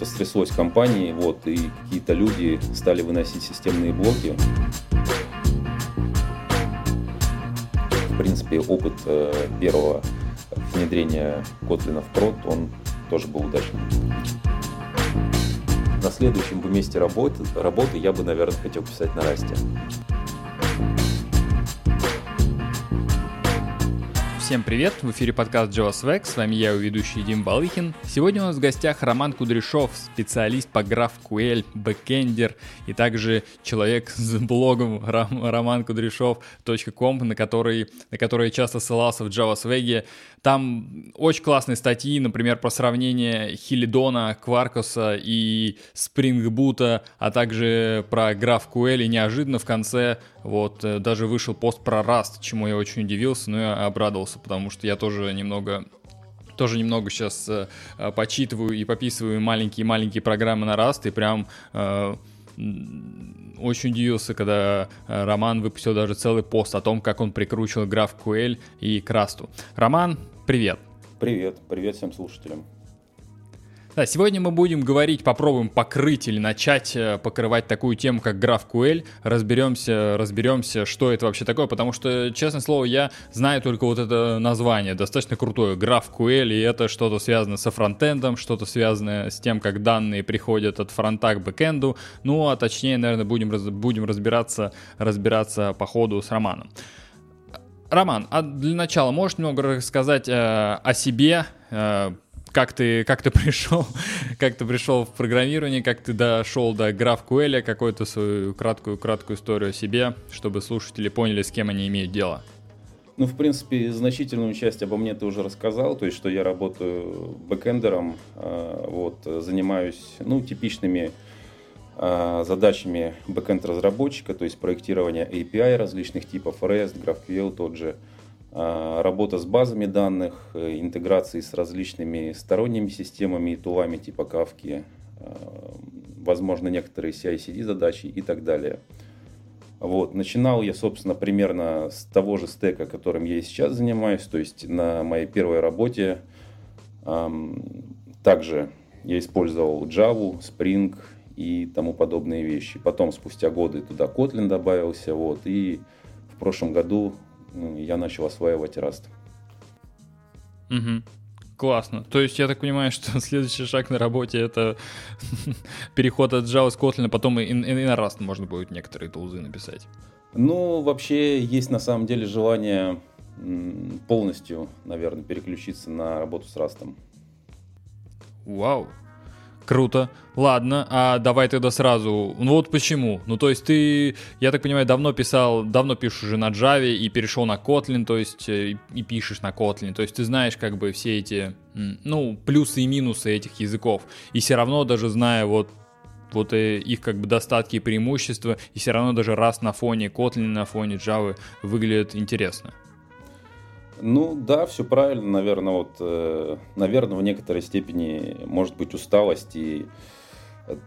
что-то стряслось в компании, вот, и какие-то люди стали выносить системные блоки. В принципе, опыт э, первого внедрения Kotlin в прод, он тоже был удачным. На следующем бы месте работы, работы я бы, наверное, хотел писать на расте. Всем привет, в эфире подкаст Java Swag, с вами я, его ведущий Дим Балыхин. Сегодня у нас в гостях Роман Кудряшов, специалист по GraphQL, бэкендер и также человек с блогом romankudryshov.com, на который, на который я часто ссылался в Swag. Там очень классные статьи, например, про сравнение Хилидона, Кваркуса и Boot, а также про GraphQL, и неожиданно в конце вот э, даже вышел пост про Rust, чему я очень удивился, но я обрадовался, потому что я тоже немного тоже немного сейчас э, почитываю и пописываю маленькие-маленькие программы на Rust, и прям э, очень удивился, когда э, Роман выпустил даже целый пост о том, как он прикручивал GraphQL и к Rust. Роман, привет! Привет, привет всем слушателям. Да, сегодня мы будем говорить, попробуем покрыть или начать э, покрывать такую тему, как GraphQL. Разберемся, разберемся, что это вообще такое, потому что, честное слово, я знаю только вот это название, достаточно крутое, GraphQL, и это что-то связано со фронтендом, что-то связанное с тем, как данные приходят от фронта к бэкенду, ну, а точнее, наверное, будем, будем разбираться, разбираться по ходу с Романом. Роман, а для начала можешь немного рассказать э, о себе, э, как ты, как ты пришел, как ты пришел в программирование, как ты дошел до GraphQL, какую-то свою краткую-краткую историю о себе, чтобы слушатели поняли, с кем они имеют дело. Ну, в принципе, значительную часть обо мне ты уже рассказал, то есть, что я работаю бэкэндером, а, вот, занимаюсь, ну, типичными а, задачами бэкэнд-разработчика, то есть проектирование API различных типов, REST, GraphQL тот же, работа с базами данных, э, интеграции с различными сторонними системами и тулами типа Kafka, а, возможно, некоторые CI-CD задачи и так далее. Вот. Начинал я, собственно, примерно с того же стека, которым я и сейчас занимаюсь, то есть на моей первой работе. Также я использовал Java, Spring и тому подобные вещи. Потом, спустя годы, туда Kotlin добавился, вот, и в прошлом году я начал осваивать Rust. Угу. Классно. То есть я так понимаю, что следующий шаг на работе это переход от Java с Kotlin, а потом и, и, и на Rust можно будет некоторые тулзы написать. Ну, вообще есть на самом деле желание полностью, наверное, переключиться на работу с Rust. Вау, Круто. Ладно, а давай тогда сразу. Ну вот почему? Ну то есть ты, я так понимаю, давно писал, давно пишешь уже на Java и перешел на Kotlin, то есть э, и пишешь на Kotlin. То есть ты знаешь как бы все эти, ну, плюсы и минусы этих языков. И все равно даже зная вот вот э, их как бы достатки и преимущества, и все равно даже раз на фоне Kotlin, на фоне Java выглядит интересно. Ну да, все правильно, наверное, вот, э, наверное, в некоторой степени может быть усталость и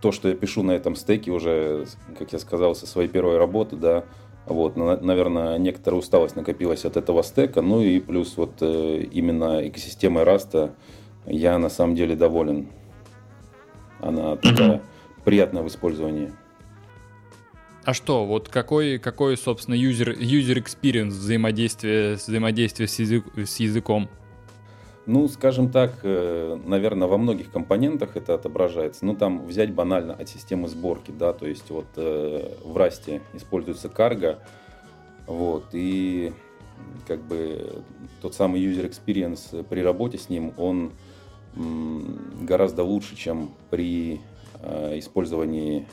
то, что я пишу на этом стеке уже, как я сказал, со своей первой работы, да, вот, наверное, некоторая усталость накопилась от этого стека, ну и плюс вот э, именно экосистемой Раста я на самом деле доволен. Она такая приятная в использовании. А что, вот какой, какой собственно, user, user experience взаимодействия, взаимодействия с, язык, с языком? Ну, скажем так, э, наверное, во многих компонентах это отображается. Ну, там взять банально от системы сборки, да, то есть вот э, в Расте используется карго, вот, и как бы тот самый user experience при работе с ним, он гораздо лучше, чем при э, использовании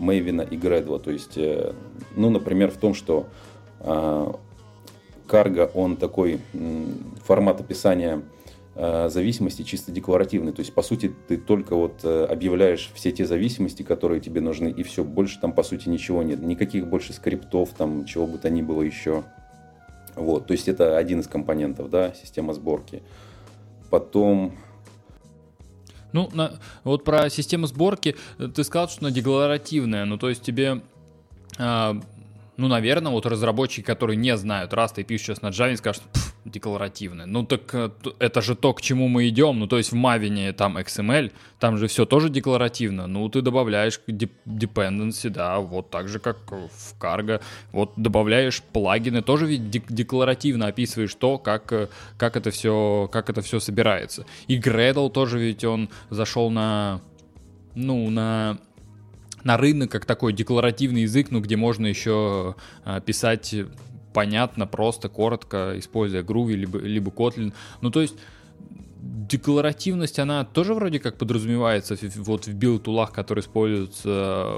Maven и Gradle. То есть, э, ну, например, в том, что э, он такой формат описания э, зависимости чисто декларативный. То есть, по сути, ты только вот объявляешь все те зависимости, которые тебе нужны, и все, больше там, по сути, ничего нет. Никаких больше скриптов, там, чего бы то ни было еще. Вот, то есть, это один из компонентов, да, система сборки. Потом ну, на, вот про систему сборки э, ты сказал, что она декларативная. Ну, то есть тебе, э, ну, наверное, вот разработчики, которые не знают Rust и пишут сейчас на Java, скажут, декларативное. Ну так э, это же то, к чему мы идем. Ну то есть в Maven там XML, там же все тоже декларативно. Ну ты добавляешь dependency, да, вот так же, как в Cargo. Вот добавляешь плагины, тоже ведь декларативно описываешь то, как, э, как, это все, как это все собирается. И Gradle тоже ведь он зашел на, ну, на на рынок как такой декларативный язык, ну, где можно еще а, писать понятно, просто, коротко, используя Groovy либо, либо Kotlin. Ну, то есть декларативность, она тоже вроде как подразумевается вот в билд-тулах, которые используются,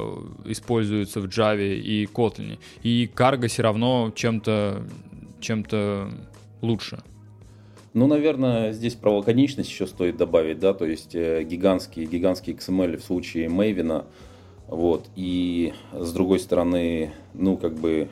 используются в Java и Kotlin. И Cargo все равно чем-то чем-то лучше. Ну, наверное, здесь про лаконичность еще стоит добавить, да, то есть э, гигантский, гигантский XML в случае Maven, вот, и с другой стороны, ну, как бы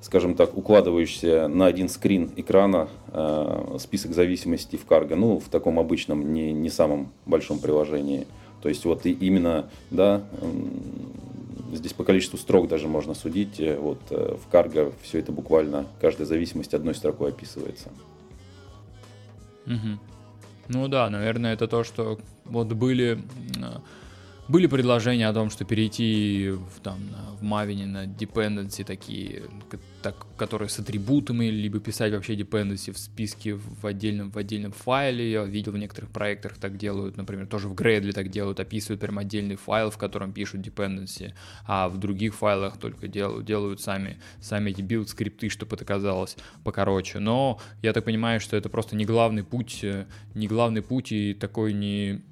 скажем так, укладывающийся на один скрин экрана э, список зависимостей в Cargo, ну, в таком обычном, не, не самом большом приложении. То есть вот и именно, да, э, здесь по количеству строк даже можно судить, э, вот э, в Cargo все это буквально, каждая зависимость одной строкой описывается. Угу. Ну да, наверное, это то, что вот были были предложения о том, что перейти в, там, в Maven на dependency такие, так, которые с атрибутами, либо писать вообще dependency в списке в отдельном, в отдельном файле. Я видел в некоторых проектах так делают, например, тоже в Gradle так делают, описывают прям отдельный файл, в котором пишут dependency, а в других файлах только делают, делают сами, сами эти build скрипты, чтобы это казалось покороче. Но я так понимаю, что это просто не главный путь, э, не главный путь и такой не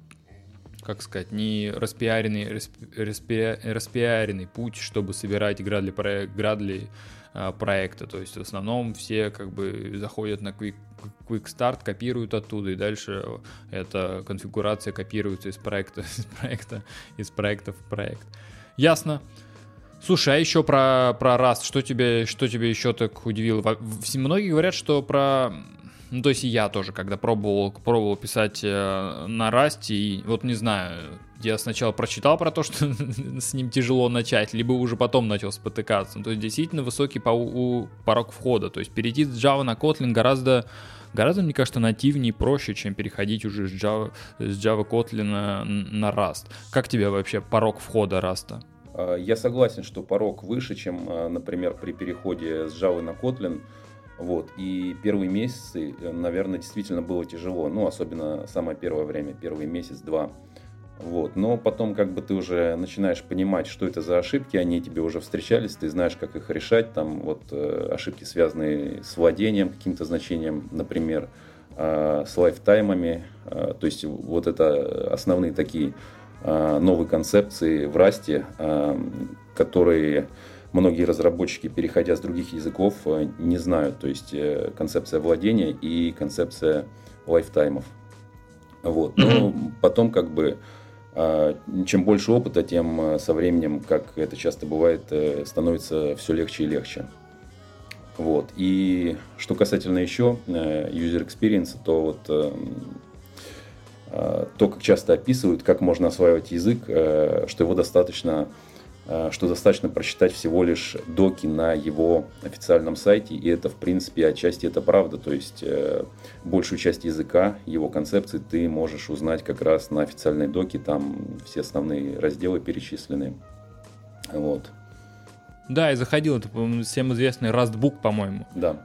как сказать, не распиаренный, распи, распиаренный путь, чтобы собирать градли, градли а, проекта. То есть в основном все как бы заходят на Quick, Quick Start, копируют оттуда, и дальше эта конфигурация копируется из проекта, из проекта, из проекта в проект. Ясно. Слушай, а еще про, про Rust, что тебе, что тебе еще так удивило? Многие говорят, что про ну, то есть я тоже, когда пробовал, пробовал писать э, на Rust, и вот не знаю, я сначала прочитал про то, что с ним тяжело начать, либо уже потом начал спотыкаться. Ну, то есть действительно высокий по у, порог входа. То есть перейти с Java на Kotlin гораздо гораздо, мне кажется, нативнее и проще, чем переходить уже с Java, с Java Kotlin на, на Rust. Как тебе вообще порог входа Rust? А, я согласен, что порог выше, чем, а, например, при переходе с Java на Kotlin. Вот. И первые месяцы, э, наверное, действительно было тяжело. Ну, особенно самое первое время, первый месяц-два. Вот. Но потом как бы ты уже начинаешь понимать, что это за ошибки, они тебе уже встречались, ты знаешь, как их решать. Там вот э, ошибки, связанные с владением каким-то значением, например, э, с лайфтаймами. Э, то есть вот это основные такие э, новые концепции в расте, э, которые многие разработчики, переходя с других языков, э, не знают. То есть э, концепция владения и концепция лайфтаймов. Вот. Но потом как бы а, чем больше опыта, тем э, со временем, как это часто бывает, становится все легче и легче. Вот. И что касательно еще user experience, то вот то, как часто описывают, как можно осваивать язык, что его достаточно что достаточно прочитать всего лишь доки на его официальном сайте, и это, в принципе, отчасти это правда, то есть э, большую часть языка, его концепции ты можешь узнать как раз на официальной доке, там все основные разделы перечислены, вот. Да, и заходил, это всем известный Rustbook, по-моему. Да.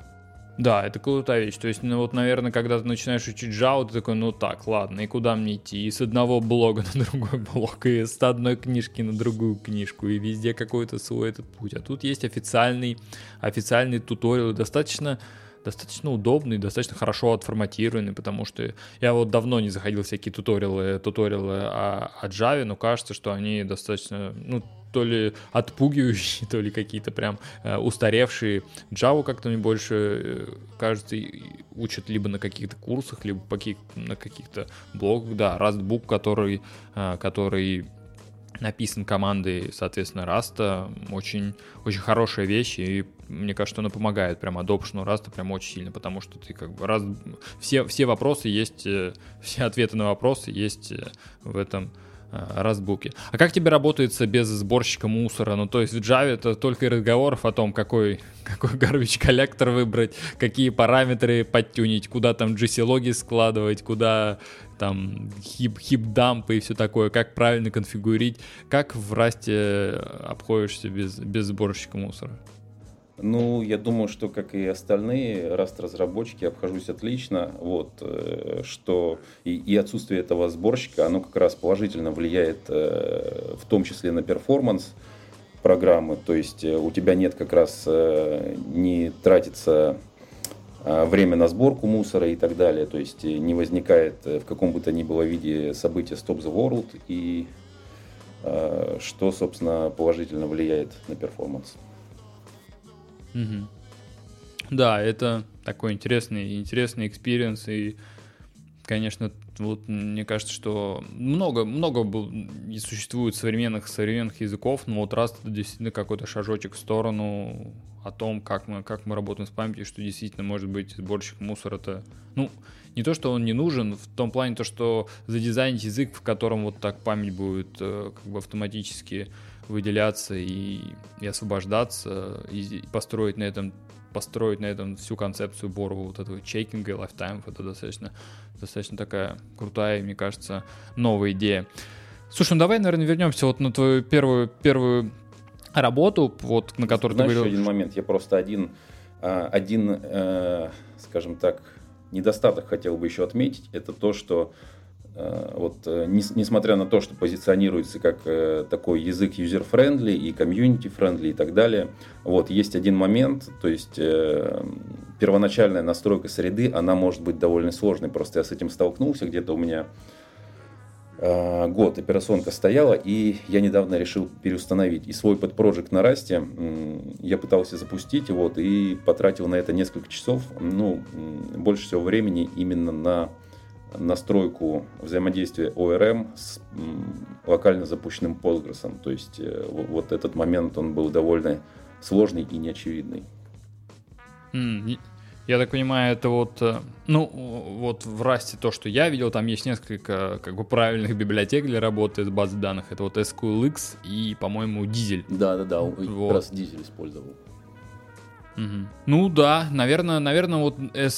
Да, это крутая вещь. То есть, ну вот, наверное, когда ты начинаешь учить Java, ты такой, ну так, ладно, и куда мне идти? И с одного блога на другой блог, и с одной книжки на другую книжку, и везде какой-то свой этот путь. А тут есть официальный, официальный туториал, достаточно достаточно удобный, достаточно хорошо отформатированный, потому что я вот давно не заходил всякие туториалы, туториалы о, о Java, но кажется, что они достаточно, ну, то ли отпугивающие, то ли какие-то прям э, устаревшие. Java как-то мне больше, э, кажется, учат либо на каких-то курсах, либо каких, на каких-то блогах. Да, Rust Book, который, э, который написан командой, соответственно, Раста, очень, очень хорошая вещь, и мне кажется, она помогает прям adoption Раста прям очень сильно, потому что ты как бы раз... все, все вопросы есть, э, все ответы на вопросы есть э, в этом Rust Book е. А как тебе работается без сборщика мусора? Ну, то есть в Java это только и разговоров о том, какой, какой garbage collector выбрать, какие параметры подтюнить, куда там GC-логи складывать, куда там хип, хип-дампы и все такое, как правильно конфигурить, как в расте обходишься без, без сборщика мусора? Ну, я думаю, что, как и остальные раст-разработчики, обхожусь отлично. Вот, э, что и, и отсутствие этого сборщика, оно как раз положительно влияет э, в том числе на перформанс программы. То есть э, у тебя нет как раз не тратится время на сборку мусора и так далее. То есть не возникает в каком бы то ни было виде события Stop the World и что, собственно, положительно влияет на перформанс. Угу. Да, это такой интересный, интересный experience, и, конечно, вот мне кажется, что много, много существует современных, современных языков, но вот Rust это действительно какой-то шажочек в сторону о том, как мы, как мы работаем с памятью, что действительно может быть сборщик мусора, это, ну, не то, что он не нужен, в том плане то, что задизайнить язык, в котором вот так память будет э, как бы автоматически выделяться и, и освобождаться, и построить на этом построить на этом всю концепцию Борова, вот этого чекинга, лайфтаймов, это достаточно, достаточно такая крутая, мне кажется, новая идея. Слушай, ну давай, наверное, вернемся вот на твою первую, первую работу, вот на которую Знаешь, ты говорил. один момент, я просто один, а, один, э, скажем так, недостаток хотел бы еще отметить, это то, что вот, э, несмотря на то, что позиционируется как э, такой язык user-friendly и community-friendly и так далее, вот, есть один момент, то есть первоначальная настройка среды, она может быть довольно сложной. Просто я с этим столкнулся, где-то у меня год операционка стояла, и я недавно решил переустановить. И свой подпроект на расте я пытался запустить, вот, и потратил на это несколько часов, ну, больше всего времени именно на настройку взаимодействия ORM с локально запущенным Postgres. То есть э, вот этот момент, он был довольно сложный и неочевидный. Mm, я так понимаю, это вот, э, ну, вот в Расте то, что я видел, там есть несколько как бы правильных библиотек для работы с базой данных. Это вот SQLX и, по-моему, Diesel. Да-да-да, вот. раз Diesel использовал. Угу. Ну да, наверное, наверное, вот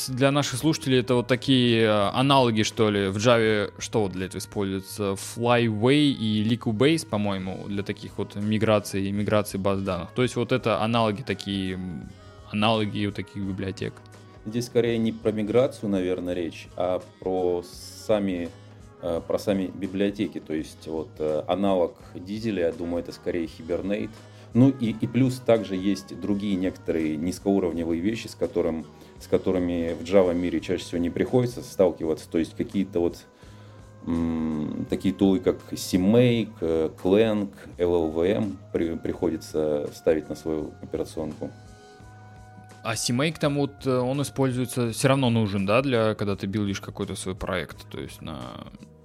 для наших слушателей это вот такие э, аналоги, что ли. В Java что вот для этого используется? Flyway и Liquibase, по-моему, для таких вот миграций и миграции баз данных. То есть вот это аналоги такие, аналоги у таких библиотек. Здесь скорее не про миграцию, наверное, речь, а про сами э, про сами библиотеки. То есть вот э, аналог дизеля, я думаю, это скорее Hibernate, ну и, и плюс также есть другие некоторые низкоуровневые вещи, с, которым, с которыми в Java мире чаще всего не приходится сталкиваться. То есть какие-то вот м, такие тулы, как CMake, Clang, LLVM при, приходится ставить на свою операционку. А CMake там вот э, он используется, все равно нужен, да, для когда ты билдишь какой-то свой проект, то есть на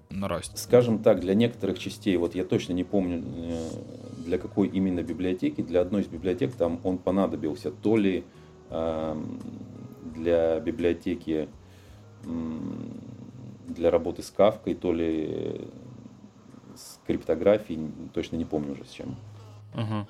на Rust? Скажем так, для некоторых частей, вот я точно не помню, э, для какой именно библиотеки, для одной из библиотек там он понадобился, то ли э, для библиотеки для работы с кавкой, то ли с криптографией, точно не помню уже с чем. Ага.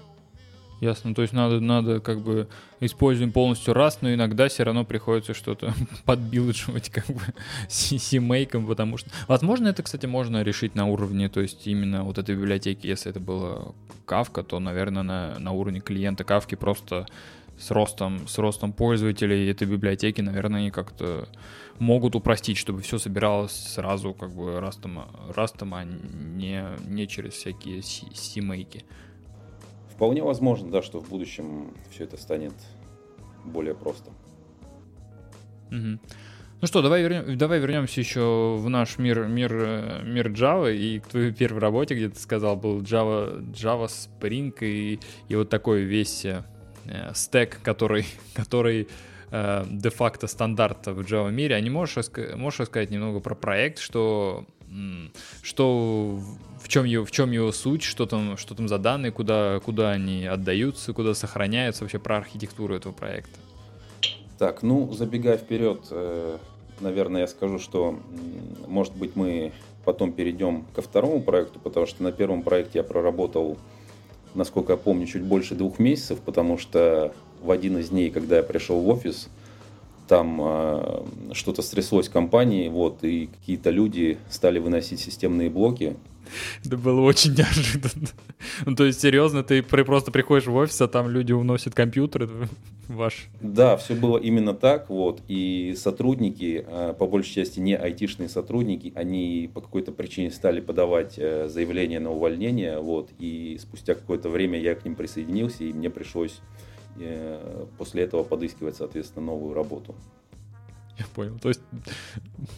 Ясно, то есть надо, надо как бы используем полностью раз, но иногда все равно приходится что-то подбилдживать как бы симейком, потому что... Возможно, это, кстати, можно решить на уровне, то есть именно вот этой библиотеки, если это было кавка, то, наверное, на, на уровне клиента кавки просто с ростом, с ростом пользователей этой библиотеки, наверное, они как-то могут упростить, чтобы все собиралось сразу как бы растом, растом а не, не через всякие симейки. Вполне возможно, да, что в будущем все это станет более просто. Угу. Ну что, давай, вернем, давай вернемся еще в наш мир, мир, мир Java и к твоей первой работе, где ты сказал, был Java, Java Spring и, и вот такой весь э, стек, который, который э, де-факто стандарт в Java мире. А не можешь, можешь рассказать немного про проект, что что в чем его, в чем его суть, что там, что там за данные, куда, куда они отдаются, куда сохраняются, вообще про архитектуру этого проекта. Так, ну, забегая вперед, э, наверное, я скажу, что, может быть, мы потом перейдем ко второму проекту, потому что на первом проекте я проработал, насколько я помню, чуть больше двух месяцев, потому что в один из дней, когда я пришел в офис, там э, что-то стряслось в компании, вот, и какие-то люди стали выносить системные блоки, это было очень неожиданно. Ну, то есть, серьезно, ты просто приходишь в офис, а там люди уносят компьютеры ваш. Да, все было именно так, вот. И сотрудники, э, по большей части не айтишные сотрудники, они по какой-то причине стали подавать э, заявление на увольнение, вот. И спустя какое-то время я к ним присоединился, и мне пришлось э, после этого подыскивать, соответственно, новую работу. Я понял. То есть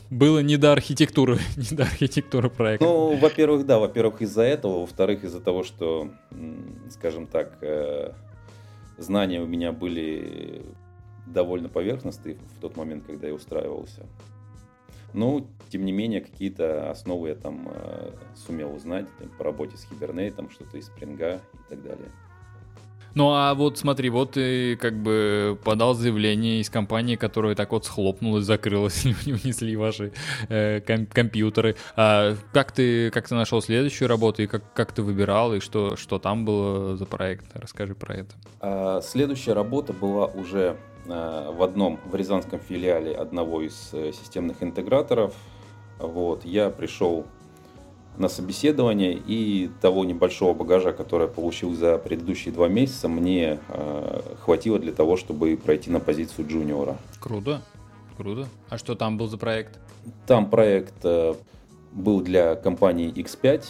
было не до архитектуры, не до архитектуры проекта. Ну, во-первых, да, во-первых, из-за этого, во-вторых, из-за того, что, скажем так, э, знания у меня были довольно поверхностные в тот момент, когда я устраивался. Но, тем не менее, какие-то основы я там э, сумел узнать там, по работе с Hibernate, что-то из спринга и так далее. Ну а вот смотри, вот ты как бы подал заявление из компании, которая так вот схлопнулась, закрылась, не унесли ваши э, ком- компьютеры. А как ты как ты нашел следующую работу и как как ты выбирал и что что там было за проект? Расскажи про это. А, следующая работа была уже а, в одном в рязанском филиале одного из э, системных интеграторов. Вот я пришел на собеседование и того небольшого багажа, который я получил за предыдущие два месяца, мне э, хватило для того, чтобы пройти на позицию джуниора. Круто, круто. А что там был за проект? Там проект э, был для компании X5.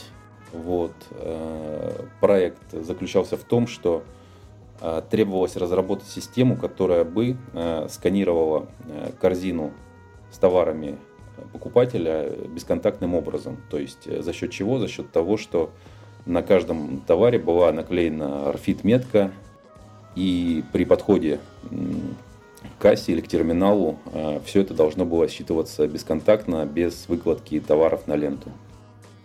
Вот, э, проект заключался в том, что э, требовалось разработать систему, которая бы э, сканировала э, корзину с товарами покупателя бесконтактным образом. То есть э, за счет чего? За счет того, что на каждом товаре была наклеена RFID-метка, и при подходе к кассе или к терминалу э, все это должно было считываться бесконтактно, без выкладки товаров на ленту.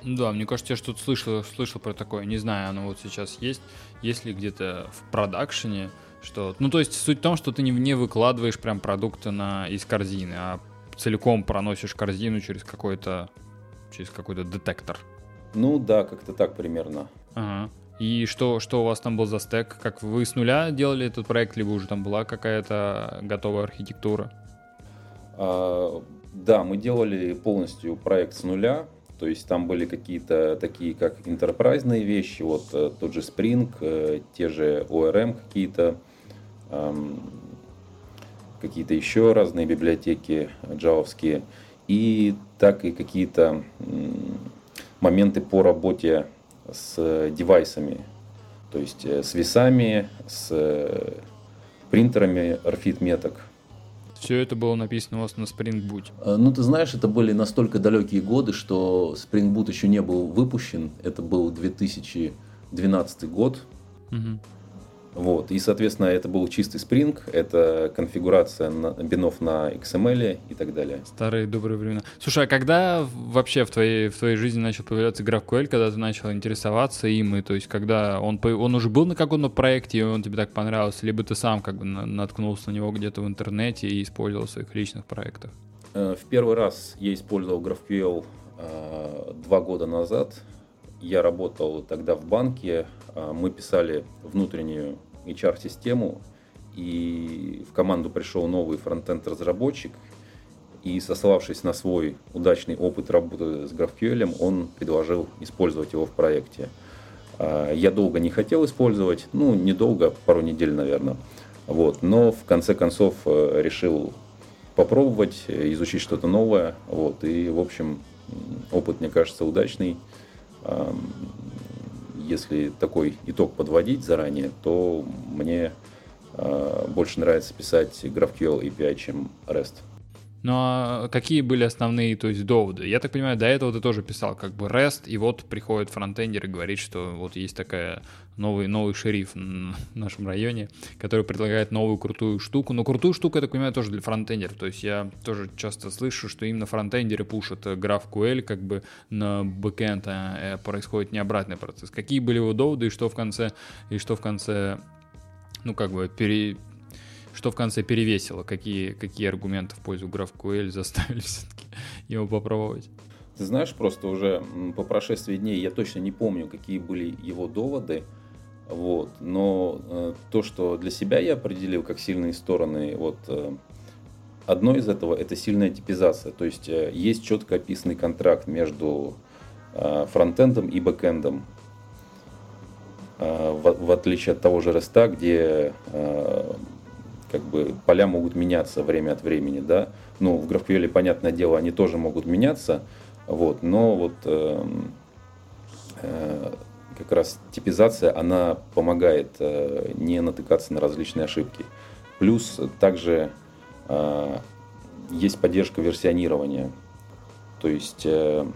Да, мне кажется, я что-то слышал, слышал про такое. Не знаю, оно вот сейчас есть. Есть ли где-то в продакшене, что... Ну, то есть суть в том, что ты не, не выкладываешь прям продукты на, из корзины, а целиком проносишь корзину через какой-то через какой-то детектор. Ну да, как-то так примерно. Ага. И что, что у вас там был за стек? Как вы с нуля делали этот проект, либо уже там была какая-то готовая архитектура? А, да, мы делали полностью проект с нуля. То есть там были какие-то такие, как интерпрайзные вещи, вот э, тот же Spring, э, те же ORM какие-то, какие-то еще разные библиотеки джавовские, и так и какие-то моменты по работе с девайсами, то есть э, с весами, с э, принтерами RFID меток. Все это было написано у вас на Spring Boot. Э, ну, ты знаешь, это были настолько далекие годы, что Spring Boot еще не был выпущен. Это был 2012 год. Угу. Вот. И, соответственно, это был чистый Spring, это конфигурация на, бинов на XML и так далее. Старые добрые времена. Слушай, а когда вообще в твоей, в твоей жизни начал появляться GraphQL, когда ты начал интересоваться им, и то есть когда он, он уже был на каком-то проекте, и он тебе так понравился, либо ты сам как бы наткнулся на него где-то в интернете и использовал в своих личных проектах? Э, в первый раз я использовал GraphQL э, два года назад. Я работал тогда в банке, а, мы писали внутреннюю HR-систему, и в команду пришел новый фронтенд-разработчик, и сославшись на свой удачный опыт работы с GraphQL, он предложил использовать его в проекте. А, я долго не хотел использовать, ну, недолго, пару недель, наверное. Вот, но в конце концов э, решил попробовать, изучить что-то новое. Вот, и, в общем, опыт, мне кажется, удачный если такой итог подводить заранее, то мне э, больше нравится писать GraphQL API, чем REST. Ну а какие были основные, то есть, доводы? Я так понимаю, до этого ты тоже писал как бы REST, и вот приходит фронтендер и говорит, что вот есть такая новый, новый шериф в нашем районе, который предлагает новую крутую штуку. Но крутую штуку, я так понимаю, тоже для фронтендеров. То есть я тоже часто слышу, что именно фронтендеры пушат GraphQL, как бы на бэкэнд а э, происходит не обратный процесс. Какие были его доводы и что в конце, и что в конце, ну как бы пере, что в конце перевесило? Какие, какие аргументы в пользу GraphQL заставили все-таки его попробовать? Ты знаешь, просто уже по прошествии дней я точно не помню, какие были его доводы. Вот. Но э, то, что для себя я определил как сильные стороны, вот э, одно из этого это сильная типизация. То есть э, есть четко описанный контракт между э, фронтендом и бэкендом. Э, в, в отличие от того же REST, где э, как бы поля могут меняться время от времени, да. Ну, в GraphQL, понятное дело, они тоже могут меняться, вот, но вот э, э, как раз типизация, она помогает э, не натыкаться на различные ошибки. Плюс также э, есть поддержка версионирования. То есть э,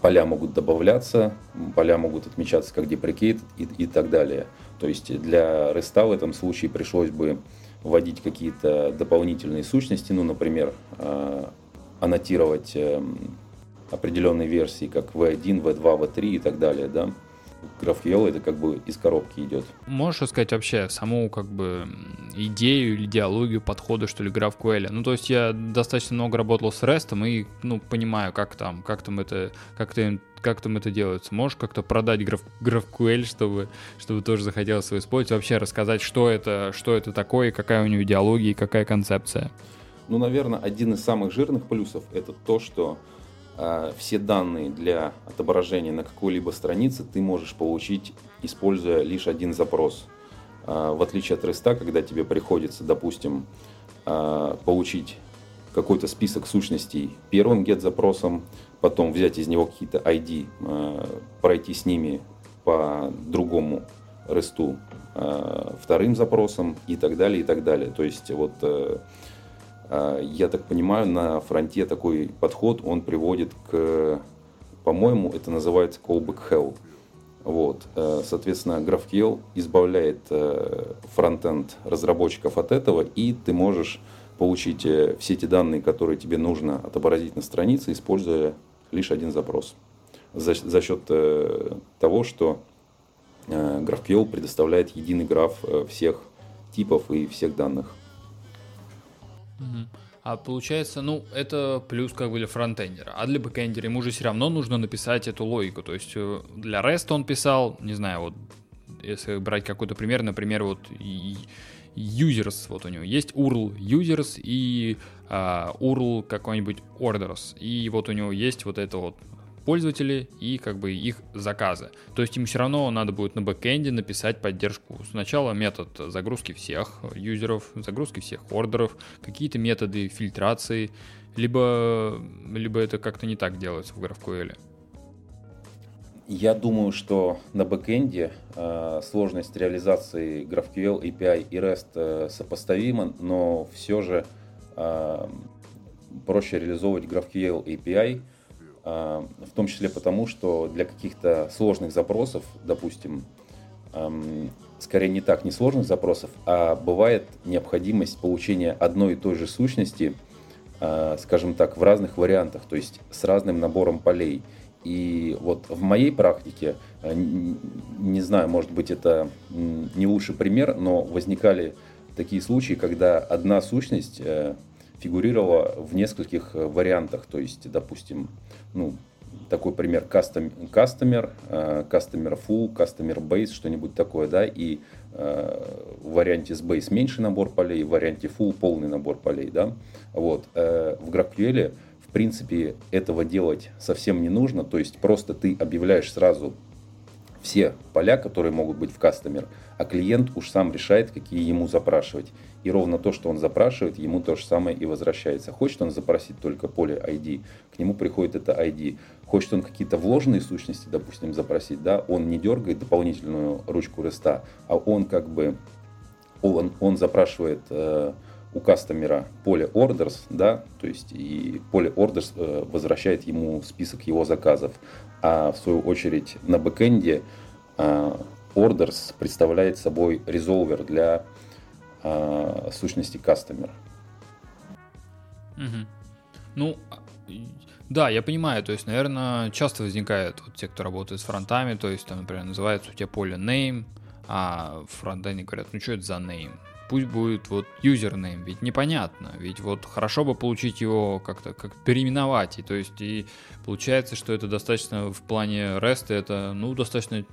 поля могут добавляться, поля могут отмечаться как деприкейт и, и так далее. То есть для REST в этом случае пришлось бы вводить какие-то дополнительные сущности, ну, например, э, аннотировать э, определенные версии, как V1, V2, V3 и так далее, да. GraphQL это как бы из коробки идет. Можешь рассказать вообще саму как бы идею или идеологию подхода, что ли, GraphQL? Ну, то есть я достаточно много работал с REST и, ну, понимаю, как там, как там это, как там, как там это делается. Можешь как-то продать граф, GraphQL, чтобы, чтобы тоже захотелось его использовать? Вообще рассказать, что это, что это такое, какая у него идеология и какая концепция? Ну, наверное, один из самых жирных плюсов это то, что все данные для отображения на какой-либо странице ты можешь получить, используя лишь один запрос. А, в отличие от REST, когда тебе приходится, допустим, а, получить какой-то список сущностей первым get-запросом, потом взять из него какие-то ID, пройти с ними по другому REST вторым запросом и так далее, и так далее. То есть вот э, а, я так понимаю, на фронте такой подход, он приводит к, по-моему, это называется callback hell. Вот. Э, соответственно, GraphQL избавляет э, фронтенд разработчиков от этого, и ты можешь получить э, все эти данные, которые тебе нужно отобразить на странице, используя лишь один запрос. За, за счет того, что GraphQL предоставляет единый граф всех типов и всех данных. А получается, ну, это плюс как бы для фронтендера. А для бэкендера ему же все равно нужно написать эту логику. То есть э, для REST он писал, не знаю, вот если брать какой-то пример, например, вот users, вот у него есть URL users и uh, URL какой-нибудь orders. И вот у него есть вот это вот пользователи и как бы их заказы. То есть им все равно надо будет на бэкэнде написать поддержку. Сначала метод загрузки всех юзеров, загрузки всех ордеров, какие-то методы фильтрации, либо, либо это как-то не так делается в GraphQL. Я думаю, что на бэкэнде э, сложность реализации GraphQL API и REST э, сопоставима, но все же э, проще реализовывать GraphQL API – в том числе потому, что для каких-то сложных запросов, допустим, скорее не так, не сложных запросов, а бывает необходимость получения одной и той же сущности, а, скажем так, в разных вариантах, то есть с разным набором полей. И вот в моей практике, а, не знаю, может быть это не лучший пример, но возникали такие случаи, когда одна сущность э, фигурировала в нескольких э, вариантах. То есть, допустим, ну, такой пример custom, customer, customer full, customer base, что-нибудь такое, да, и uh, в варианте с base меньший набор полей, в варианте full полный набор полей, да, вот. Uh, в GraphQL, в принципе, этого делать совсем не нужно, то есть просто ты объявляешь сразу все поля, которые могут быть в кастомер, а клиент уж сам решает, какие ему запрашивать. И ровно то, что он запрашивает, ему то же самое и возвращается. Хочет он запросить только поле ID, к нему приходит это ID. Хочет он какие-то вложенные сущности, допустим, запросить, да, он не дергает дополнительную ручку REST, а он как бы, он, он запрашивает э, у кастомера поле orders, да, то есть и поле orders э, возвращает ему список его заказов, а в свою очередь на бэкэнде э, orders представляет собой резолвер для э, сущности customer. Угу. Ну, да, я понимаю, то есть, наверное, часто возникает вот те, кто работает с фронтами, то есть, там, например, называется у тебя поле name, а фронтене говорят, ну что это за name? пусть будет вот username, ведь непонятно, ведь вот хорошо бы получить его как-то, как переименовать, и то есть и получается, что это достаточно в плане REST, это, ну, достаточно,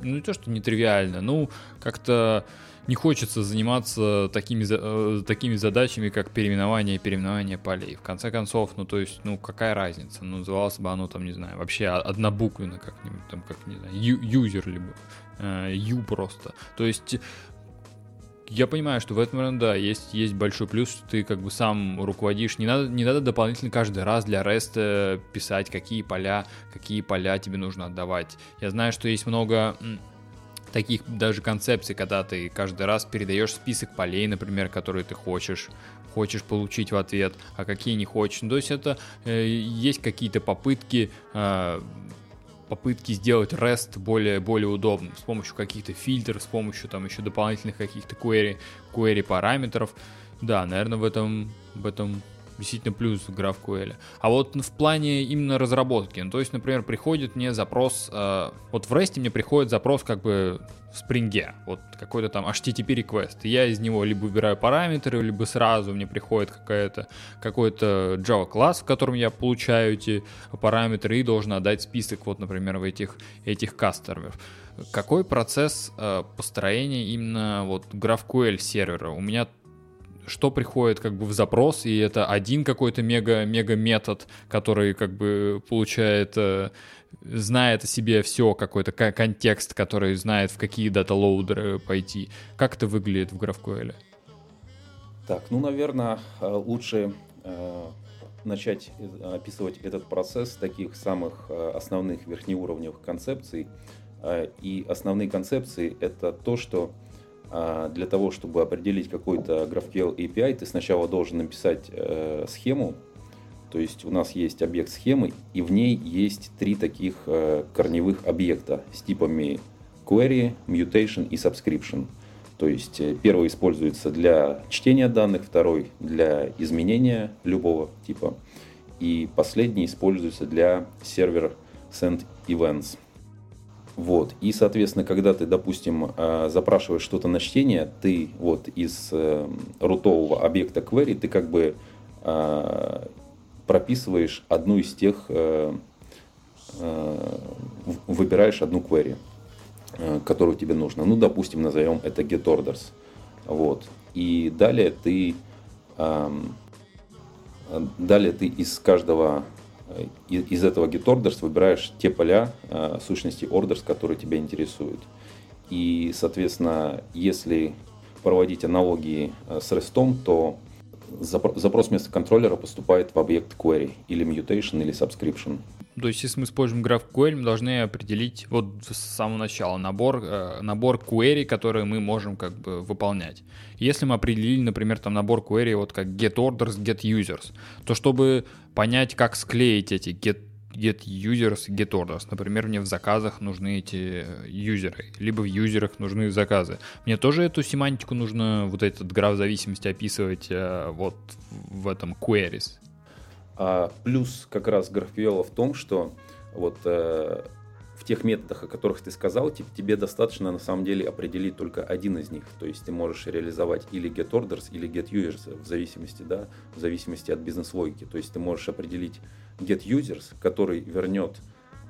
ну, не то, что нетривиально, ну, как-то не хочется заниматься такими, э, такими задачами, как переименование и переименование полей. В конце концов, ну, то есть, ну, какая разница? Ну, называлось бы оно, там, не знаю, вообще однобуквенно как-нибудь, там, как, не знаю, юзер либо э, ю просто. То есть, я понимаю, что в этом, наверное, да, есть, есть большой плюс, что ты как бы сам руководишь. Не надо, не надо дополнительно каждый раз для REST писать, какие поля, какие поля тебе нужно отдавать. Я знаю, что есть много таких даже концепций, когда ты каждый раз передаешь список полей, например, которые ты хочешь, хочешь получить в ответ, а какие не хочешь. То есть это э, есть какие-то попытки э, попытки сделать REST более, более удобным с помощью каких-то фильтров, с помощью там еще дополнительных каких-то query, query параметров. Да, наверное, в этом, в этом действительно плюс в GraphQL. А вот в плане именно разработки, ну, то есть, например, приходит мне запрос, э, вот в REST мне приходит запрос как бы в Spring, вот какой-то там HTTP и я из него либо выбираю параметры, либо сразу мне приходит какая-то, какой-то Java класс, в котором я получаю эти параметры и должен отдать список, вот, например, в этих, этих кастеров. Какой процесс э, построения именно вот GraphQL сервера? У меня что приходит как бы в запрос, и это один какой-то мега, мега метод, который как бы получает, э, знает о себе все, какой-то контекст, который знает, в какие data loader ы пойти. Как это выглядит в GraphQL? Так, ну, наверное, э, лучше э, начать описывать этот процесс таких самых основных верхнеуровневых концепций. И основные концепции — это то, что для того, чтобы определить какой-то GraphQL API, ты сначала должен написать э, схему. То есть у нас есть объект схемы, и в ней есть три таких э, корневых объекта с типами query, mutation и subscription. То есть э, первый используется для чтения данных, второй для изменения любого типа, и последний используется для сервер send events. Вот. И, соответственно, когда ты, допустим, э, запрашиваешь что-то на чтение, ты вот из э, рутового объекта query, ты как бы э, прописываешь одну из тех, выбираешь одну query, которую тебе нужно. Ну, допустим, назовем это getOrders. Вот. И далее ты, далее ты из каждого из этого getOrders выбираешь те поля э, сущности orders, которые тебя интересуют. И, соответственно, если проводить аналогии э, с REST, то запрос вместо контроллера поступает в объект query или mutation или subscription. То есть, если мы используем GraphQL, мы должны определить вот с самого начала набор, э, набор query, которые мы можем как бы выполнять. Если мы определили, например, там набор query вот как getOrders, getUsers, то чтобы понять, как склеить эти get get users, get orders. Например, мне в заказах нужны эти э, юзеры, либо в юзерах нужны заказы. Мне тоже эту семантику нужно, вот этот граф зависимости описывать э, вот в этом queries. А плюс как раз GraphQL в том, что вот э, в тех методах, о которых ты сказал, тебе достаточно на самом деле определить только один из них. То есть ты можешь реализовать или getOrders, или getUsers, в зависимости, да, в зависимости от бизнес-логики. То есть ты можешь определить getUsers, который вернет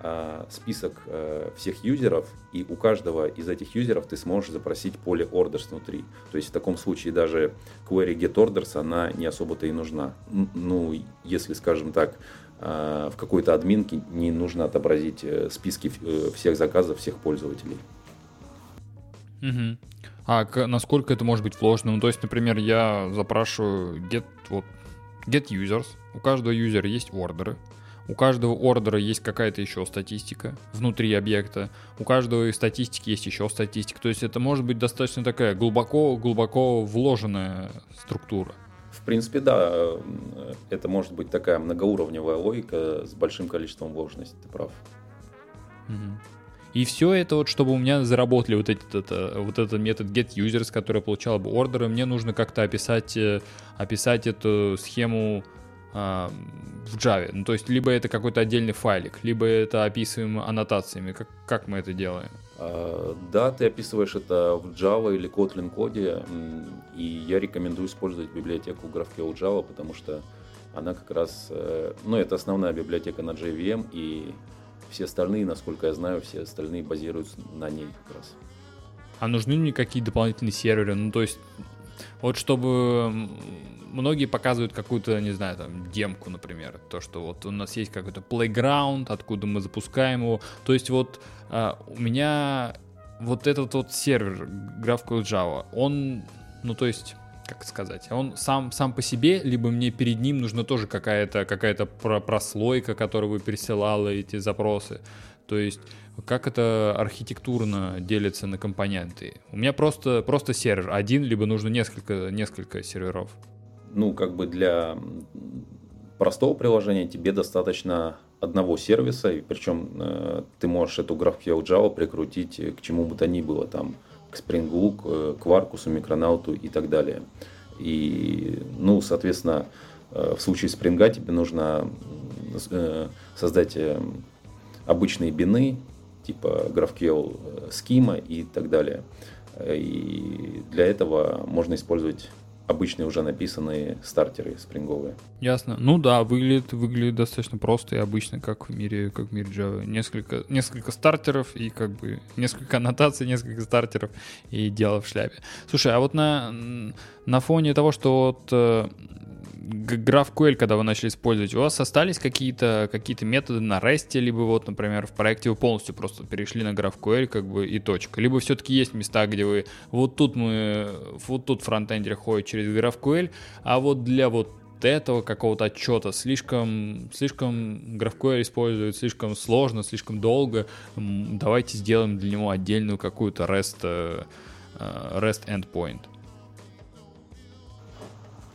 а, список а, всех юзеров, и у каждого из этих юзеров ты сможешь запросить поле orders внутри. То есть в таком случае даже query getOrders, она не особо-то и нужна. Ну, если, скажем так, а, в какой-то админке не нужно отобразить э, списки э, всех заказов всех пользователей. Угу. А насколько это может быть вложенным? То есть, например, я запрашиваю get, вот, get users, у каждого юзера есть ордеры, у каждого ордера есть какая-то еще статистика внутри объекта. У каждого из статистики есть еще статистика. То есть это может быть достаточно такая глубоко, глубоко вложенная структура. В принципе, да, это может быть такая многоуровневая логика с большим количеством вложенности, ты прав. И все это вот, чтобы у меня заработали вот этот, это, вот этот метод getUsers, который получал бы ордеры, мне нужно как-то описать, э, описать эту схему а, в Java. Ну, то есть, либо это какой-то отдельный файлик, либо это описываем аннотациями. Как, как мы это делаем? А, да, ты описываешь это в Java или Kotlin коде, и я рекомендую использовать библиотеку GraphQL Java, потому что она как раз, э, ну, это основная библиотека на JVM, и все остальные, насколько я знаю, все остальные базируются на ней как раз. А нужны мне какие дополнительные серверы? Ну, то есть, вот чтобы многие показывают какую-то, не знаю, там, демку, например, то, что вот у нас есть какой-то playground, откуда мы запускаем его. То есть вот а, у меня вот этот вот сервер GraphQL Java, он, ну, то есть как сказать, он сам, сам по себе, либо мне перед ним нужна тоже какая-то какая прослойка, которую вы пересылала эти запросы. То есть как это архитектурно делится на компоненты. У меня просто, просто сервер один, либо нужно несколько, несколько серверов. Ну, как бы для простого приложения тебе достаточно одного сервиса, и причем э, ты можешь эту GraphQL Java прикрутить к чему бы то ни было, там, к Spring Boot, э, к Quarkus, Micronaut и так далее. И, ну, соответственно, э, в случае Spring тебе нужно э, создать обычные бины, типа GraphQL Schema и так далее. И для этого можно использовать обычные уже написанные стартеры спринговые. Ясно. Ну да, выглядит, выглядит достаточно просто и обычно, как в мире, как в мире Java. Несколько, несколько стартеров и как бы несколько аннотаций, несколько стартеров и дело в шляпе. Слушай, а вот на, на фоне того, что вот э, GraphQL, когда вы начали использовать, у вас остались какие-то какие методы на REST, либо вот, например, в проекте вы полностью просто перешли на GraphQL, как бы и точка. Либо все-таки есть места, где вы вот тут мы, вот тут фронтендер ходит через GraphQL, а вот для вот этого какого-то отчета слишком, слишком GraphQL использует, слишком сложно, слишком долго. Давайте сделаем для него отдельную какую-то REST, э, э, REST endpoint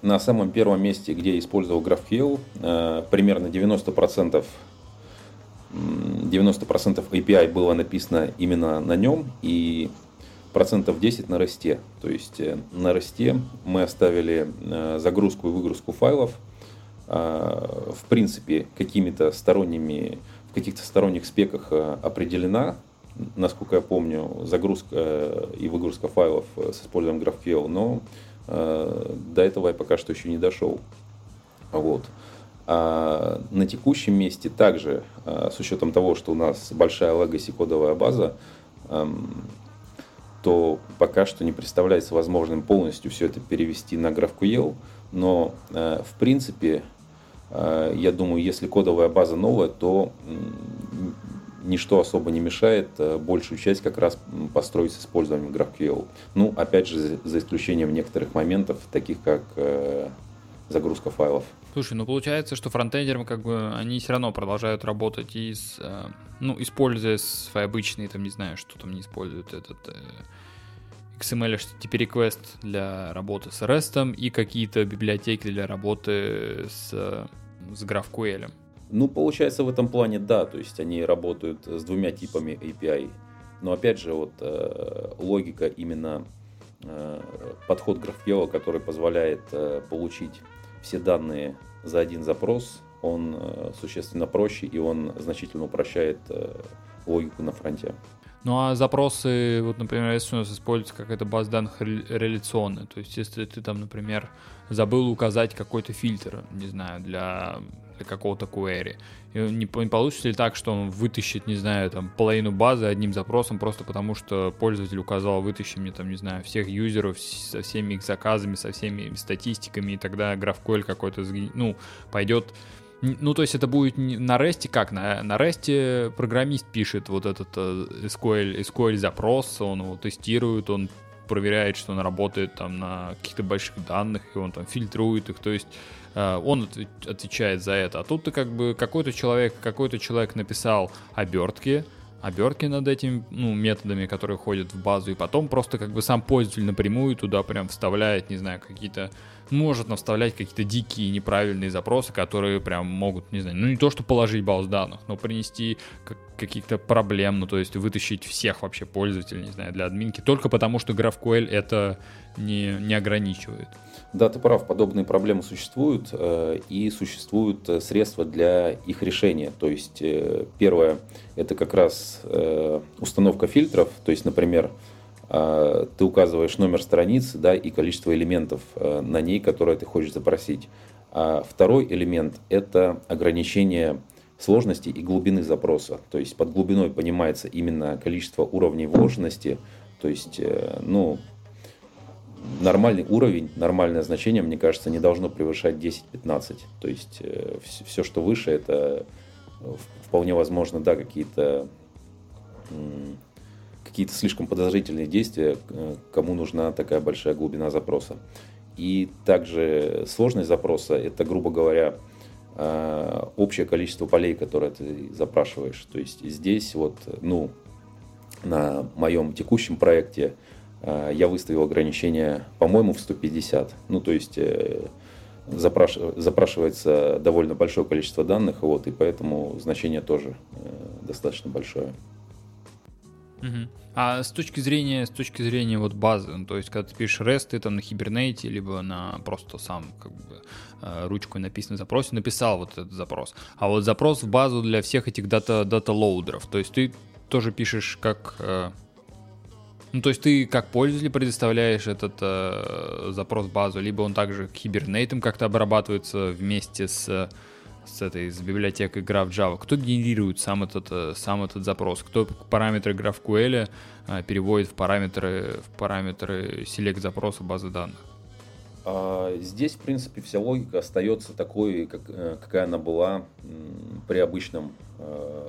на самом первом месте, где я использовал GraphQL, э, примерно 90%, 90% API было написано именно на нем, и процентов 10 на росте. То есть э, на росте мы оставили э, загрузку и выгрузку файлов, в принципе, какими-то сторонними, в каких-то сторонних спеках определена, насколько я помню, загрузка и выгрузка файлов с использованием GraphQL, но до этого я пока что еще не дошел. Вот. А на текущем месте также, э, с учетом того, что у нас большая legacy кодовая база, эм, то пока что не представляется возможным полностью все это перевести на GraphQL, но э, в принципе, я думаю, если кодовая база новая, то ничто особо не мешает э, большую часть как раз построить с использованием GraphQL. Ну, опять же, за исключением некоторых моментов, таких как э, загрузка файлов. Слушай, ну получается, что фронтендерам как бы они все равно продолжают работать и с, э, ну, используя свои обычные, там, не знаю, что там не используют этот XML HTTP request для работы с REST и какие-то библиотеки для работы с, с GraphQL. Ну, получается, в этом плане да, то есть они работают с двумя типами API. Но опять же, вот э, логика именно э, подход GraphQL, который позволяет э, получить все данные за один запрос, он э, существенно проще и он значительно упрощает э, логику на фронте. Ну а запросы, вот, например, если у нас используется какая-то база данных реляционная, то есть если ты там, например, забыл указать какой-то фильтр, не знаю, для для какого-то query. И не, не получится ли так, что он вытащит, не знаю, там, половину базы одним запросом, просто потому что пользователь указал, вытащи мне, там, не знаю, всех юзеров со всеми их заказами, со всеми статистиками, и тогда GraphQL какой-то, ну, пойдет ну, то есть это будет на REST как? На, на REST программист пишет вот этот э, SQL, SQL запрос, он его тестирует, он проверяет, что он работает там на каких-то больших данных, и он там фильтрует их, то есть он отвечает за это. А тут ты как бы какой-то человек, какой-то человек написал обертки, обертки над этими ну, методами, которые ходят в базу, и потом просто как бы сам пользователь напрямую туда прям вставляет, не знаю, какие-то может вставлять какие-то дикие неправильные запросы, которые прям могут, не знаю, ну не то, что положить базу данных, но принести каких-то проблем, ну то есть вытащить всех вообще пользователей, не знаю, для админки, только потому что GraphQL это не, не ограничивает. Да, ты прав, подобные проблемы существуют, э, и существуют э, средства для их решения. То есть, э, первое, это как раз установка фильтров, то есть, например, ты указываешь номер страницы да, и количество элементов э, на ней, которые ты хочешь запросить. А второй элемент – это ограничение сложности и глубины запроса. То есть под глубиной понимается именно количество уровней вложенности. То есть, э, ну, нормальный уровень, нормальное значение, мне кажется, не должно превышать 10-15. То есть э, все, что выше, это вполне возможно, да, какие-то какие-то слишком подозрительные действия, э, кому нужна такая большая глубина запроса. И также сложность запроса – это, грубо говоря, э, общее количество полей, которые ты запрашиваешь. То есть здесь вот, ну, на моем текущем проекте э, я выставил ограничение, по-моему, в 150. Ну, то есть запраш... запрашивается довольно большое количество данных, вот, и поэтому значение тоже достаточно большое. Угу. А с точки зрения, с точки зрения вот базы, ну, то есть когда ты пишешь REST, ты там на Hibernate, либо на просто сам как бы э, ручкой написанный запрос, написал вот этот запрос. А вот запрос в базу для всех этих дата, дата лоудеров, то есть ты тоже пишешь как э, ну, то есть ты как пользователь предоставляешь этот э, запрос базу, либо он также хибернейтом как-то обрабатывается вместе с, с этой с библиотекой GraphJava. Кто генерирует сам этот, э, сам этот запрос? Кто параметры GraphQL э, переводит в параметры, в параметры select запроса базы данных? А, здесь, в принципе, вся логика остается такой, как, э, какая она была при обычном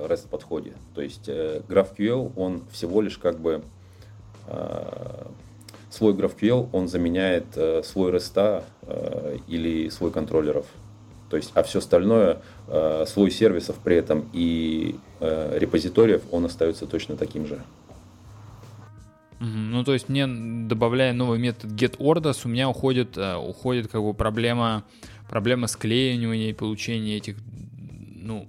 REST-подходе. То есть GraphQL, он всего лишь как бы свой GraphQL, он заменяет свой REST или свой контроллеров. То есть, а все остальное, свой сервисов при этом и репозиториев, он остается точно таким же. Ну, то есть мне, добавляя новый метод getOrders, у меня уходит, уходит как бы проблема, проблема склеивания и получения этих, ну,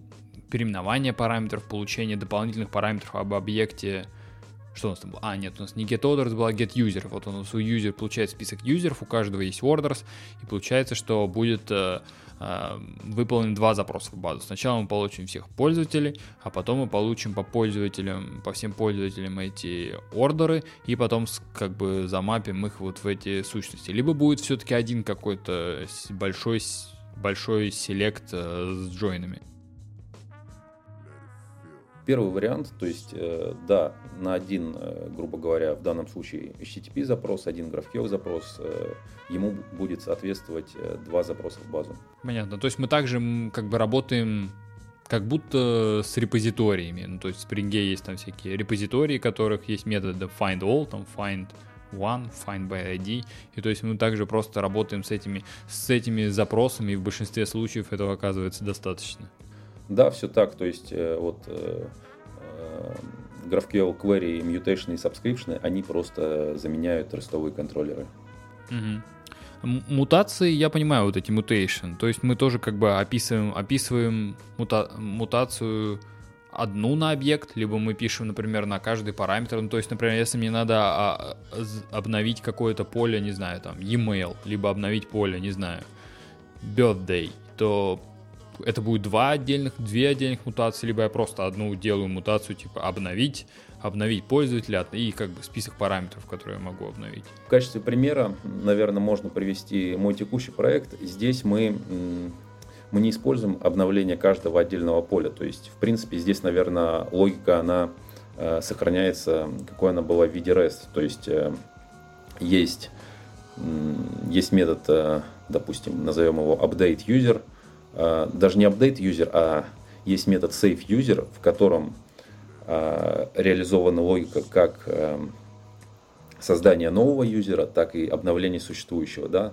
переименования параметров, получения дополнительных параметров об объекте, что у нас там было? А, нет, у нас не get orders была, get user. Вот он у user получает список юзеров, у каждого есть orders, и получается, что будет э, э, выполнен два запроса в базу. Сначала мы получим всех пользователей, а потом мы получим по пользователям, по всем пользователям эти ордеры, и потом как бы замапим их вот в эти сущности. Либо будет все-таки один какой-то большой большой селект э, с джойнами. Первый вариант, то есть, э, да, на один, э, грубо говоря, в данном случае HTTP запрос, один GraphQL запрос, э, ему будет соответствовать два запроса в базу. Понятно. То есть мы также как бы работаем как будто с репозиториями. Ну, то есть в Spring есть там всякие репозитории, которых есть методы find all, там find one, find by ID. И то есть мы также просто работаем с этими, с этими запросами, и в большинстве случаев этого оказывается достаточно. Да, все так. То есть э, вот э, э, GraphQL query, mutation и subscription, они просто заменяют ростовые контроллеры. Угу. Мутации, я понимаю, вот эти mutation. То есть мы тоже как бы описываем, описываем мута, мутацию одну на объект, либо мы пишем, например, на каждый параметр. Ну, то есть, например, если мне надо а, обновить какое-то поле, не знаю, там, e-mail, либо обновить поле, не знаю, birthday, то это будет два отдельных, две отдельных мутации, либо я просто одну делаю мутацию, типа обновить, обновить пользователя и как бы список параметров, которые я могу обновить. В качестве примера, наверное, можно привести мой текущий проект. Здесь мы мы не используем обновление каждого отдельного поля. То есть, в принципе, здесь, наверное, логика, она э, сохраняется, какой она была в виде REST. То есть, э, есть, э, есть метод, э, допустим, назовем его update user, даже не update user, а есть метод save user, в котором э, реализована логика как э, создание нового юзера, так и обновление существующего. Да?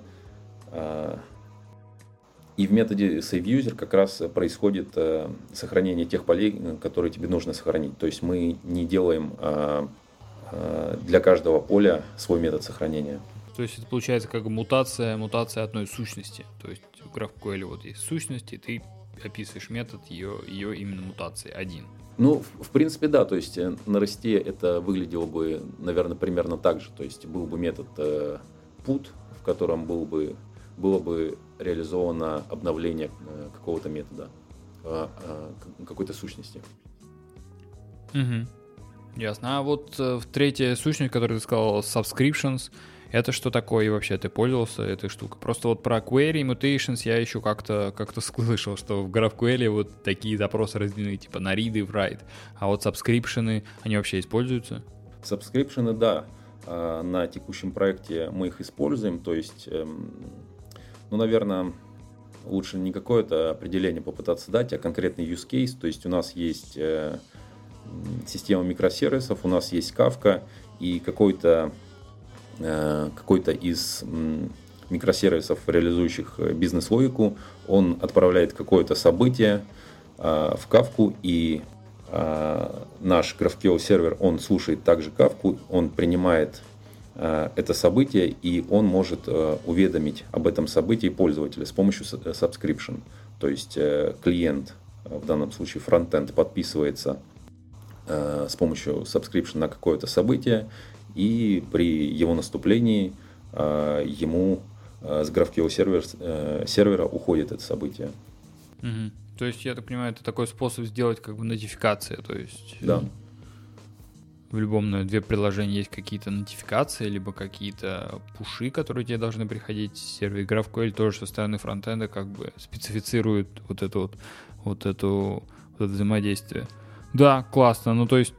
И в методе SaveUser как раз происходит сохранение тех полей, которые тебе нужно сохранить. То есть мы не делаем для каждого поля свой метод сохранения. То есть это получается как мутация, мутация одной сущности. То есть в GraphQL вот есть сущность, и ты описываешь метод ее, ее именно мутации один. Ну, в, принципе, да. То есть э, на расте это выглядело бы, наверное, примерно так же. То есть был бы метод э, put, в котором был бы, было бы реализовано обновление э, какого-то метода, э, э, какой-то сущности. Угу. Ясно. А вот э, третья сущность, которую ты сказал, subscriptions, это что такое и вообще ты пользовался этой штукой? Просто вот про query mutations я еще как-то как слышал, что в GraphQL вот такие запросы разделены типа на read и write, а вот subscription, они вообще используются? Subscription, да. А, на текущем проекте мы их используем, то есть, эм, ну, наверное, лучше не какое-то определение попытаться дать, а конкретный use case, то есть у нас есть э, система микросервисов, у нас есть Kafka, и какой-то какой-то из микросервисов, реализующих э, бизнес-логику, он отправляет какое-то событие в кавку, и наш GraphQL сервер, он слушает также кавку, он принимает это событие, и он может уведомить об этом событии пользователя с помощью subscription. То есть клиент, в данном случае фронтенд, подписывается Э, с помощью subscription на какое-то событие, и при его наступлении э, ему э, с GraphQL сервер, сервера уходит это событие. Угу. То есть, я так понимаю, это такой способ сделать как бы нотификации, то есть... Да. В любом на две приложения есть какие-то нотификации, либо какие-то пуши, которые тебе должны приходить. Сервер GraphQL тоже со стороны фронтенда как бы специфицирует вот это вот, вот эту вот это взаимодействие. Да, классно. Ну, то есть,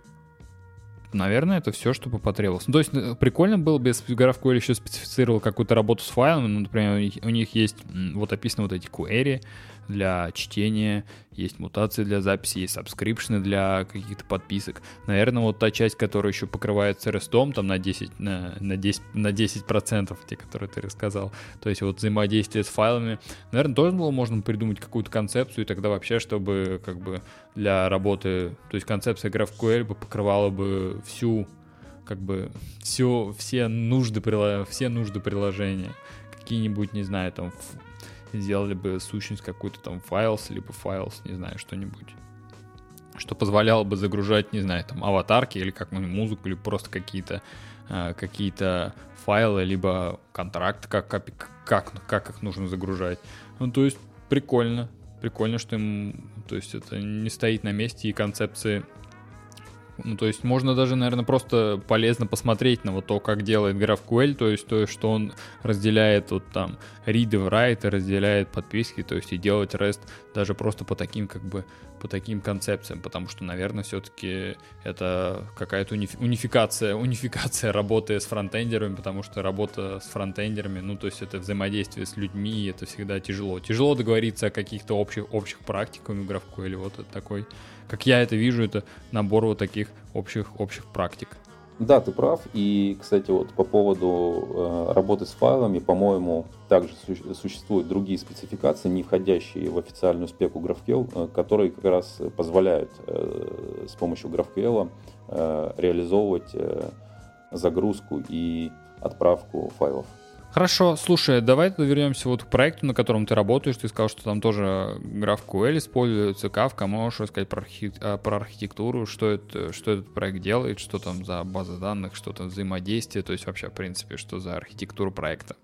наверное, это все, что бы потребовалось. Ну, то есть, э, прикольно было бы, если GraphQL еще специфицировал какую-то работу с файлами. Ну, например, у них есть вот описаны вот эти query, для чтения, есть мутации для записи, есть subscription ы для каких-то подписок. Наверное, вот та часть, которая еще покрывается REST, там на 10, на, на 10, на 10%, те, которые ты рассказал. То есть вот взаимодействие с файлами. Наверное, тоже было можно придумать какую-то концепцию, и тогда вообще, чтобы как бы для работы, то есть концепция GraphQL бы покрывала бы всю как бы все, все нужды, все нужды приложения. Какие-нибудь, не знаю, там сделали бы сущность какую-то там files, либо files, не знаю, что-нибудь. Что позволяло бы загружать, не знаю, там аватарки или как-нибудь музыку, или просто какие-то э, какие-то файлы, либо контракт, как, как, как, как их нужно загружать. Ну, то есть прикольно. Прикольно, что им, то есть это не стоит на месте, и концепции ну, то есть можно даже, наверное, просто полезно посмотреть на вот то, как делает GraphQL, то есть то, что он разделяет вот там read и write, разделяет подписки, то есть и делать REST даже просто по таким как бы по таким концепциям, потому что, наверное, все-таки это какая-то унификация, унификация работы с фронтендерами, потому что работа с фронтендерами, ну, то есть это взаимодействие с людьми, это всегда тяжело. Тяжело договориться о каких-то общих, общих практиках в GraphQL, вот это такой как я это вижу, это набор вот таких общих, общих практик. Да, ты прав. И, кстати, вот по поводу э, работы с файлами, по-моему, также су- существуют другие спецификации, не входящие в официальную спеку GraphQL, э, которые как раз позволяют э, с помощью GraphQL э, реализовывать э, загрузку и отправку файлов. Хорошо, слушай, давай вернемся вот к проекту, на котором ты работаешь. Ты сказал, что там тоже GraphQL используется, Kafka. Можешь рассказать про, архи... А, про архитектуру, что, это, что этот проект делает, что там за база данных, что там взаимодействие, то есть вообще, в принципе, что за архитектура проекта?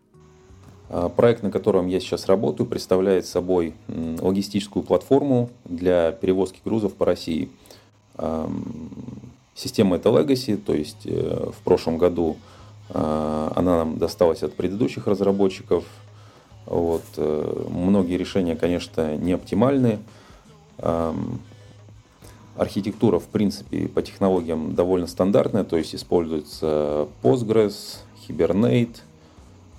А, проект, на котором я сейчас работаю, представляет собой логистическую платформу для перевозки грузов по России. Система это Legacy, то есть э, в прошлом году она нам досталась от предыдущих разработчиков. Вот. Э, многие решения, конечно, не оптимальны. Архитектура, в принципе, по технологиям довольно стандартная, то есть используется Postgres, Hibernate,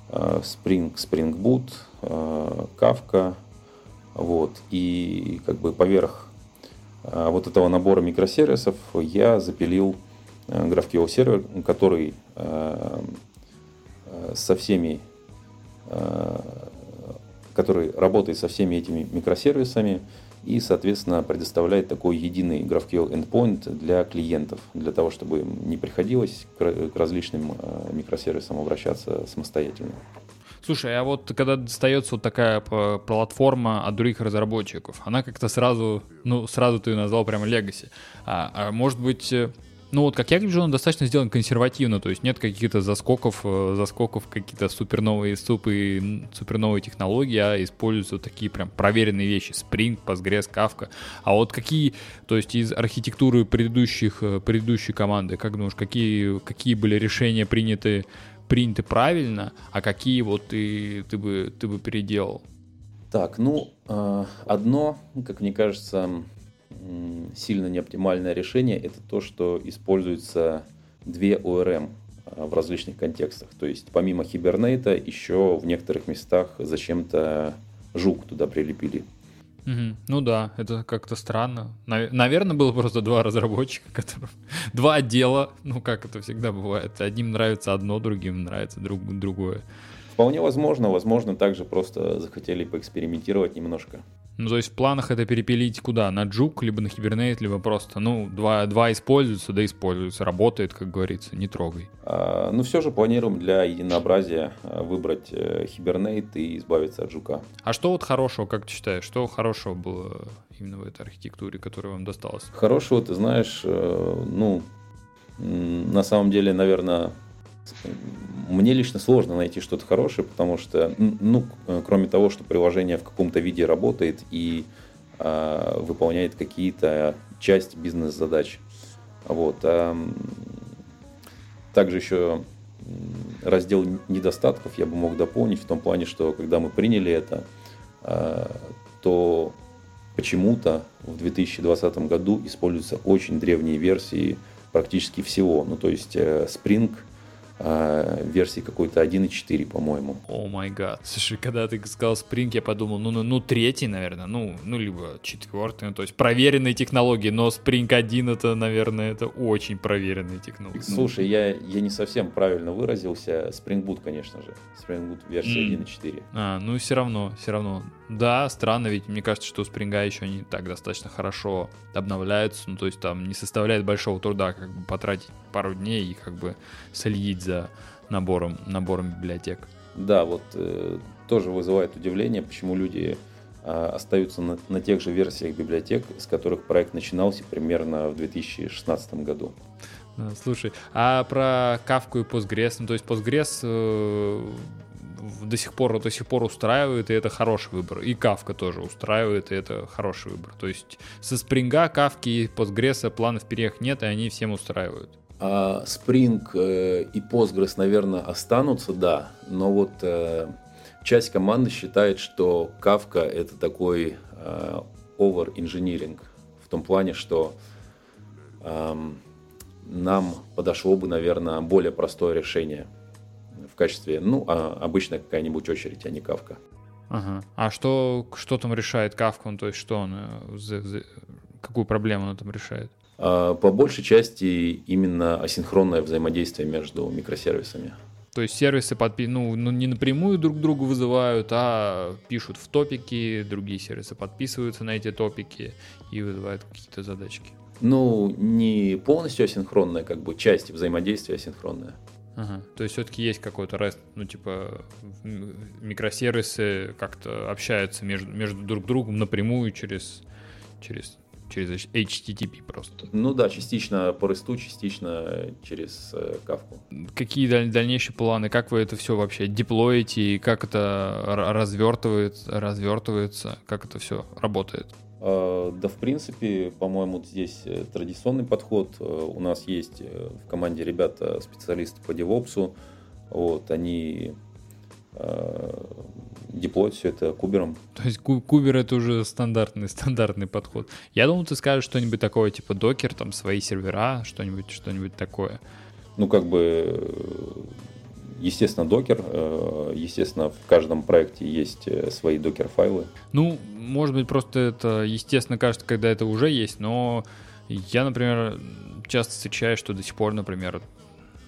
э, Spring, Spring Boot, э, Kafka. Вот. И как бы поверх вот этого набора микросервисов я запилил GraphQL сервер, который э, э, со всеми, э, который работает со всеми этими микросервисами и, соответственно, предоставляет такой единый GraphQL endpoint для клиентов, для того, чтобы им не приходилось к различным микросервисам обращаться самостоятельно. Слушай, а вот когда достается вот такая платформа от других разработчиков, она как-то сразу, ну, сразу ты назвал прямо Legacy. А, а может быть, Ну вот, как я вижу, он достаточно сделан консервативно, то есть нет каких-то заскоков, э, заскоков какие-то суперновые супы, суперновые технологии, а используются такие прям проверенные вещи, Spring, Postgres, Kafka. А вот какие, то есть из архитектуры предыдущих, э, предыдущей команды, как думаешь, какие, какие были решения приняты, приняты правильно, а какие вот ты, ты, бы, ты бы переделал? Так, ну, э, одно, как мне кажется, сильно неоптимальное решение – это то, что используются две ORM а, в различных контекстах. То есть помимо Hibernate еще в некоторых местах зачем-то жук туда прилепили. Угу. Ну да, это как-то странно. Наверное, было просто два разработчика, которые... два отдела, ну как это всегда бывает. Одним нравится одно, другим нравится друг... другое. Вполне возможно, возможно, также просто захотели поэкспериментировать немножко. Ну, то есть в планах это перепилить куда? На Джук, либо на Hibernate, либо просто, ну, два, два используются, да используются, работает, как говорится, не трогай. А, ну, все же планируем для единообразия а, выбрать э, Hibernate и избавиться от Жука. А что вот хорошего, как ты считаешь, что хорошего было именно в этой архитектуре, которая вам досталась? Хорошего, ты знаешь, э, ну, на самом деле, наверное, мне лично сложно найти что-то хорошее, потому что, ну, кроме того, что приложение в каком-то виде работает и э, выполняет какие-то часть бизнес-задач. Вот. А, также еще раздел недостатков я бы мог дополнить в том плане, что когда мы приняли это, э, то почему-то в 2020 году используются очень древние версии практически всего. Ну, то есть э, Spring – э, версии какой-то 1.4, по-моему. О май гад. Слушай, когда ты сказал Spring, я подумал, ну, ну, ну третий, наверное, ну, ну, либо четвертый, ну, то есть проверенные технологии, но Spring 1 это, наверное, это очень проверенные технологии. Слушай, я, я не совсем правильно выразился. Spring Boot, конечно же. Spring Boot версия mm. 1.4. А, ну, все равно, все равно. Да, странно, ведь мне кажется, что у Spring еще не так достаточно хорошо обновляются, ну, то есть там не составляет большого труда как бы потратить пару дней и как бы следить за набором, набором библиотек. Да, вот э, тоже вызывает удивление, почему люди э, остаются на, на тех же версиях библиотек, с которых проект начинался примерно в 2016 году. Слушай, а про Кавку и Postgres, ну то есть Postgres э, до сих пор до сих пор устраивает, и это хороший выбор. И Кавка тоже устраивает, и это хороший выбор. То есть со Спринга, Кавки и Postgres планов переех нет, и они всем устраивают. А Spring э, и Postgres, наверное, останутся, да, но вот э, часть команды считает, что Kafka это такой э, over-engineering в том плане, что эм, нам подошло бы, наверное, более простое решение в качестве, ну, а, обычно какая-нибудь очередь, а не кавка. Ага. А что, что там решает кавка? Ну, то есть что он, какую проблему он там решает? А, по большей части именно асинхронное взаимодействие между микросервисами. То есть сервисы подпи... ну, ну, не напрямую друг другу вызывают, а пишут в топики, другие сервисы подписываются на эти топики и вызывают какие-то задачки. Ну, не полностью асинхронная, как бы часть взаимодействия асинхронная. Ага. То есть все-таки есть какой-то REST, ну типа микросервисы как-то общаются между, между друг другом напрямую через, через, через HTTP просто. Ну да, частично по REST, частично через э, кавку. Какие даль- дальнейшие планы? Как вы это все вообще деплоите? Как это развертывается, развертывается? Как это все работает? А, да, в принципе, по-моему, здесь э, традиционный подход. Э, у нас есть э, в команде ребята, специалисты по DevOps. Вот, они деплоить все это кубером. То есть кубер это уже стандартный, стандартный подход. Я думал, ты скажешь что-нибудь такое, типа докер, там свои сервера, что-нибудь, что-нибудь такое. Ну, как бы Естественно, докер. Э, естественно, в каждом проекте есть э, свои докер-файлы. Ну, может быть, просто это, естественно, кажется, когда это уже есть, но я, например, часто встречаю, что до сих пор, например,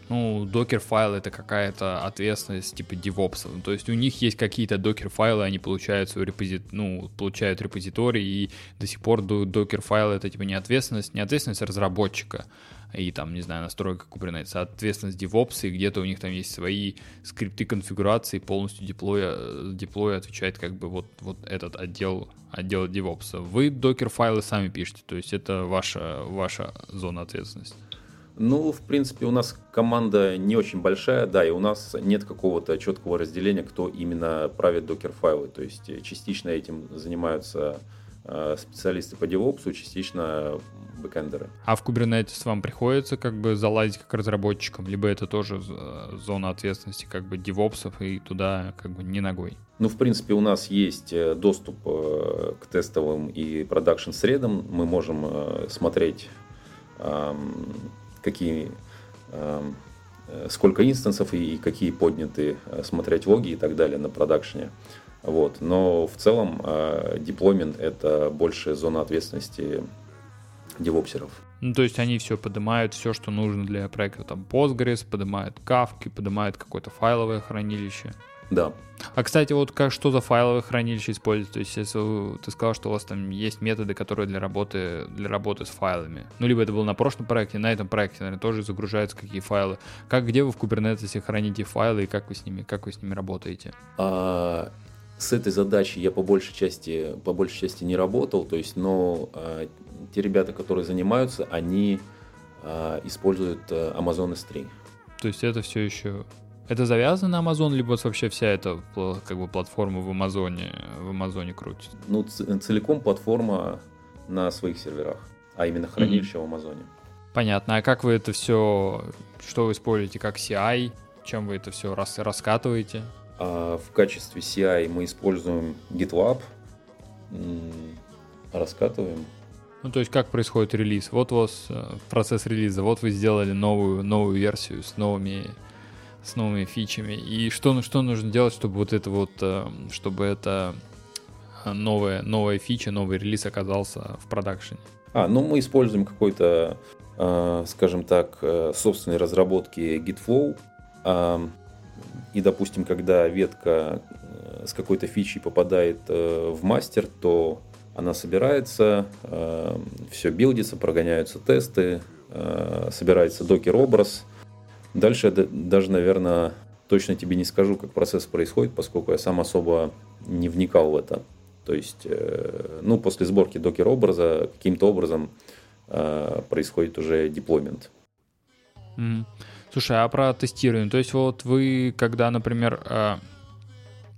ну, докер-файл это какая-то ответственность типа DevOps. То есть у них есть какие-то докер-файлы, они получают свой репозит... ну, получают репозиторий, и до сих пор докер-файл это типа не ответственность, не ответственность разработчика, и там, не знаю, настройка Kubernetes, а ответственность DevOps, и где-то у них там есть свои скрипты конфигурации, полностью деплоя, деплоя отвечает как бы вот, вот этот отдел, отдел DevOps. Вы докер-файлы сами пишете, то есть это ваша, ваша зона ответственности. Ну, в принципе, у нас команда не очень большая, да, и у нас нет какого-то четкого разделения, кто именно правит докер-файлы. То есть э, частично этим занимаются э, специалисты по DevOps, частично бэкэндеры. А в Kubernetes вам приходится как бы залазить как разработчикам, либо это тоже зона ответственности как бы DevOps и туда как бы не ногой? Ну, в принципе, у нас есть э, доступ к тестовым и продакшн средам. Мы можем смотреть какие, эм, э, сколько инстансов и какие подняты, э, смотреть логи и так далее на продакшене. Вот. Но в целом деплоймент это больше зона ответственности девопсеров. Ну, то есть они все поднимают, все, что нужно для проекта. Там Postgres, поднимают кавки, поднимают какое-то файловое хранилище. Да. А, кстати, вот как, что за файловое хранилище используется? То есть, если ты сказал, что у вас там есть методы, которые для работы, для работы с файлами. Ну, либо это было на прошлом проекте, на этом проекте, наверное, тоже загружаются какие файлы. Как, где вы в Kubernetes храните файлы и как вы с ними, как вы с ними работаете? А, с этой задачей я по большей части, по большей части не работал, то есть, но а, те ребята, которые занимаются, они а, используют а, Amazon S3. То есть это все еще это завязано на Amazon, либо вообще вся эта как бы платформа в Амазоне, в Амазоне крутится? Ну, целиком платформа на своих серверах, а именно хранилище mm-hmm. в Амазоне. Понятно. А как вы это все, что вы используете как CI? Чем вы это все рас, раскатываете? А в качестве CI мы используем GitLab, раскатываем. Ну, то есть, как происходит релиз? Вот у вас э, процесс релиза, вот вы сделали новую, новую версию с новыми с новыми фичами. И что, что нужно делать, чтобы вот это вот, э, чтобы это э, новая, новая фича, новый релиз оказался в продакшене? А, ну мы используем какой-то, скажем так, собственной разработки GitFlow. И, допустим, когда ветка с какой-то фичей попадает в мастер, то она собирается, все билдится, прогоняются тесты, собирается докер-образ – Дальше даже, наверное, точно тебе не скажу, как процесс происходит, поскольку я сам особо не вникал в это. То есть, э, ну, после сборки докер-образа каким-то образом э, происходит уже деплоймент. Mm. Слушай, а про тестирование? То есть вот вы, когда, например, э,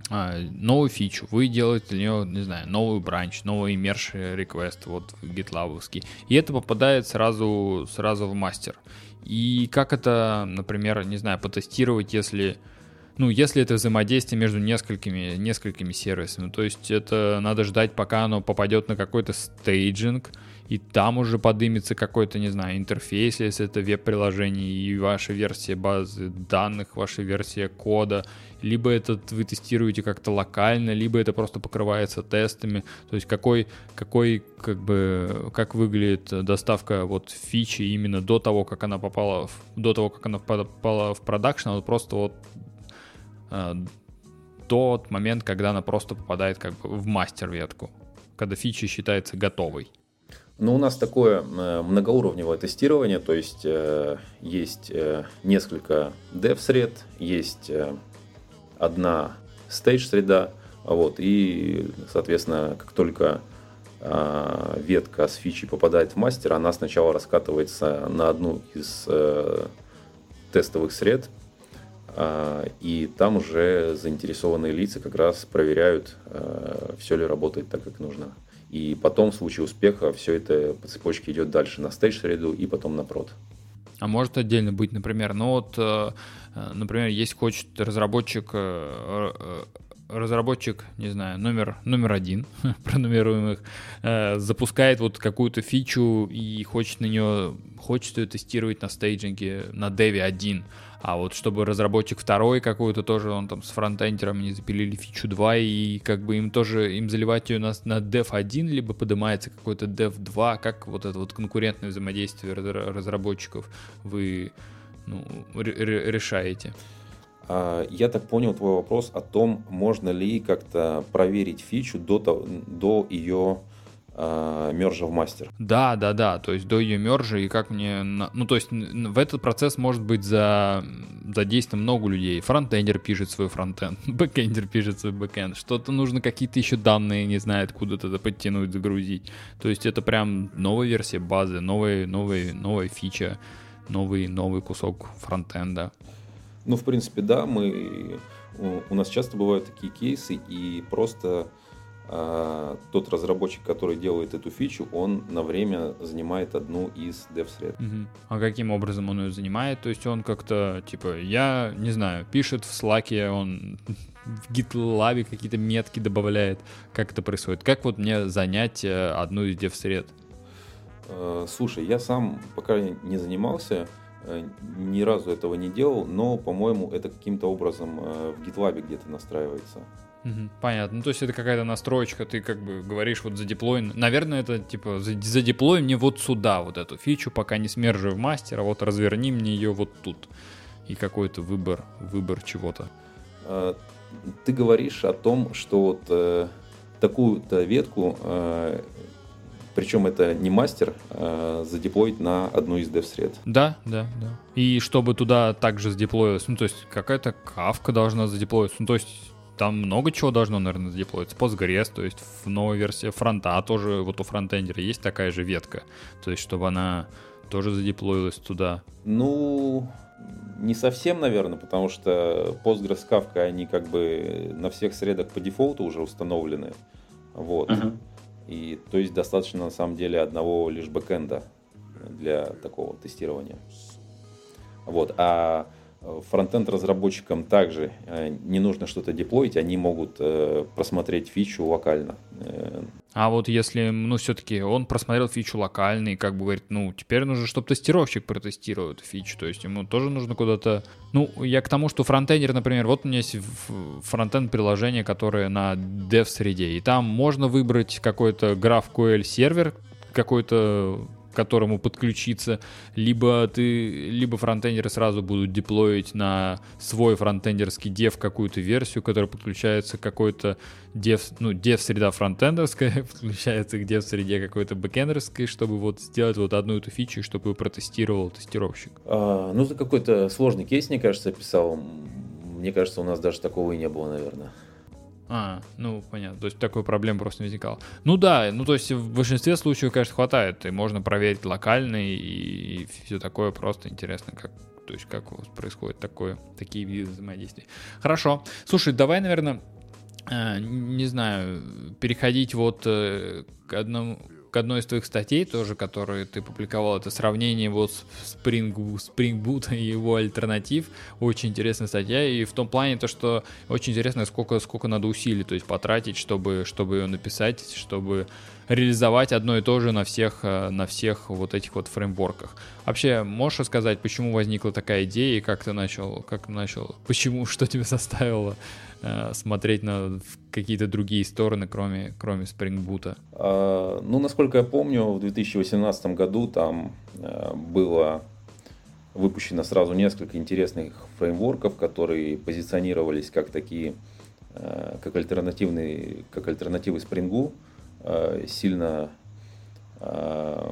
новую фичу, вы делаете для нее, не знаю, новую бранч, новый merge request, вот GitLab, и это попадает сразу, сразу в мастер. И как это, например, не знаю, потестировать, если ну, если это взаимодействие между несколькими, несколькими сервисами. То есть это надо ждать, пока оно попадет на какой-то staging, и там уже подымется какой-то, не знаю, интерфейс, если это веб-приложение, и ваша версия базы данных, ваша версия кода, либо это вы тестируете как-то локально, либо это просто покрывается тестами. То есть какой, какой как бы, как выглядит доставка вот фичи именно до того, как она попала, в, до того, как она попала в продакшн, а вот просто вот э, тот момент, когда она просто попадает как бы в мастер-ветку, когда фича считается готовой. Ну, у нас такое э, многоуровневое тестирование, то есть э, есть э, несколько dev-сред, есть одна стейдж-среда, вот, и, соответственно, как только э, ветка с фичи попадает в мастер, она сначала раскатывается на одну из тестовых сред, э, и там уже заинтересованные лица как раз проверяют, все ли работает так, как нужно. И потом, в случае успеха, все это по цепочке идет дальше на стейдж-среду и потом на прод. А может отдельно быть, например, ну вот, э, э, например, есть хочет разработчик, э, разработчик, не знаю, номер, номер один, пронумеруем их, запускает вот какую-то фичу и хочет на нее, хочет ее тестировать на стейджинге, на деве один, а вот чтобы разработчик второй какой-то тоже, он там с фронтендером не запилили фичу 2, и как бы им тоже, им заливать ее на, на dev 1, либо поднимается какой-то dev 2, как вот это вот конкурентное взаимодействие разработчиков вы ну, решаете? А, я так понял твой вопрос о том, можно ли как-то проверить фичу до, до ее мержа в мастер. Да, да, да, то есть до ее мержа и как мне... Ну, то есть в этот процесс может быть за, задействовано много людей. Фронтендер пишет свой фронтенд, бэкендер пишет свой бэкенд. Что-то нужно какие-то еще данные, не знаю, откуда-то это подтянуть, загрузить. То есть это прям новая версия базы, новая, новая, новая фича новый, новый кусок фронтенда. Ну, в принципе, да, мы, у нас часто бывают такие кейсы, и просто тот разработчик, который делает эту фичу, он на время занимает одну из dev-сред. Угу. А каким образом он ее занимает? То есть он как-то, типа, я не знаю, пишет в Slack, он в GitLab какие-то метки добавляет. Как это происходит? Как вот мне занять э, одну из dev-сред? А, слушай, я сам пока не занимался, э, ни разу этого не делал, но, по-моему, это каким-то образом э, в GitLab где-то настраивается. Угу, понятно. Ну, то есть это какая-то настроечка, ты как бы говоришь вот за деплой. Наверное, это типа за, за деплой мне вот сюда вот эту фичу, пока не смержи в мастер, а вот разверни мне ее вот тут. И какой-то выбор, выбор чего-то. А, ты говоришь о том, что вот э, такую-то ветку, э, причем это не мастер, э, задеплоить на одну из dev-сред. Да, да, да. И чтобы туда также задеплоилось, ну, то есть какая-то кавка должна задеплоиться, ну, то есть там много чего должно, наверное, задеплоиться. Postgres, то есть в новой версии фронта тоже, вот у фронтендера есть такая же ветка. То есть, чтобы она тоже задеплоилась туда. Ну, не совсем, наверное, потому что Postgres, Kafka, они как бы на всех средах по дефолту уже установлены. Вот. Uh-huh. И то есть достаточно на самом деле одного лишь бэкэнда для такого тестирования. Вот. А Фронтенд разработчикам также э, не нужно что-то деплоить, они могут э, просмотреть фичу локально. Э, а вот если, ну, все-таки он просмотрел фичу локально и как бы говорит, ну, теперь нужно, чтобы тестировщик протестировал эту фичу, то есть ему тоже нужно куда-то... Ну, я к тому, что фронтендер, например, вот у меня есть фронтенд приложение, которое на dev-среде, и там можно выбрать какой-то GraphQL сервер, какой-то которому подключиться, либо ты, либо фронтендеры сразу будут деплоить на свой фронтендерский дев какую-то версию, которая подключается к какой-то дев, ну, дев среда фронтендерская, подключается к дев среде какой-то бэкендерской, чтобы вот сделать вот одну эту фичу, чтобы протестировал тестировщик. А, ну, это какой-то сложный кейс, мне кажется, описал. Мне кажется, у нас даже такого и не было, наверное. А, ну, понятно. То есть такой проблем просто не возникало. Ну да, ну то есть в большинстве случаев, конечно, хватает. И можно проверить локально и, и все такое. Просто интересно, как, то есть как у вас происходит такое, такие виды взаимодействий. Хорошо. Слушай, давай, наверное, э, не знаю, переходить вот э, к одному к одной из твоих статей тоже, которую ты публиковал, это сравнение вот Spring, Spring Boot и его альтернатив. Очень интересная статья. И в том плане то, что очень интересно, сколько, сколько надо усилий то есть потратить, чтобы, чтобы ее написать, чтобы реализовать одно и то же на всех, э, на всех вот этих вот фреймворках. Вообще, можешь рассказать, почему возникла такая идея и как ты начал, как начал, почему, что тебя заставило э, смотреть на какие-то другие стороны, кроме, кроме Spring Boot? А, ну, насколько я помню, в 2018 году там э, было выпущено сразу несколько интересных фреймворков, которые позиционировались как такие, э, как альтернативные, как альтернативы Spring. Э, сильно э,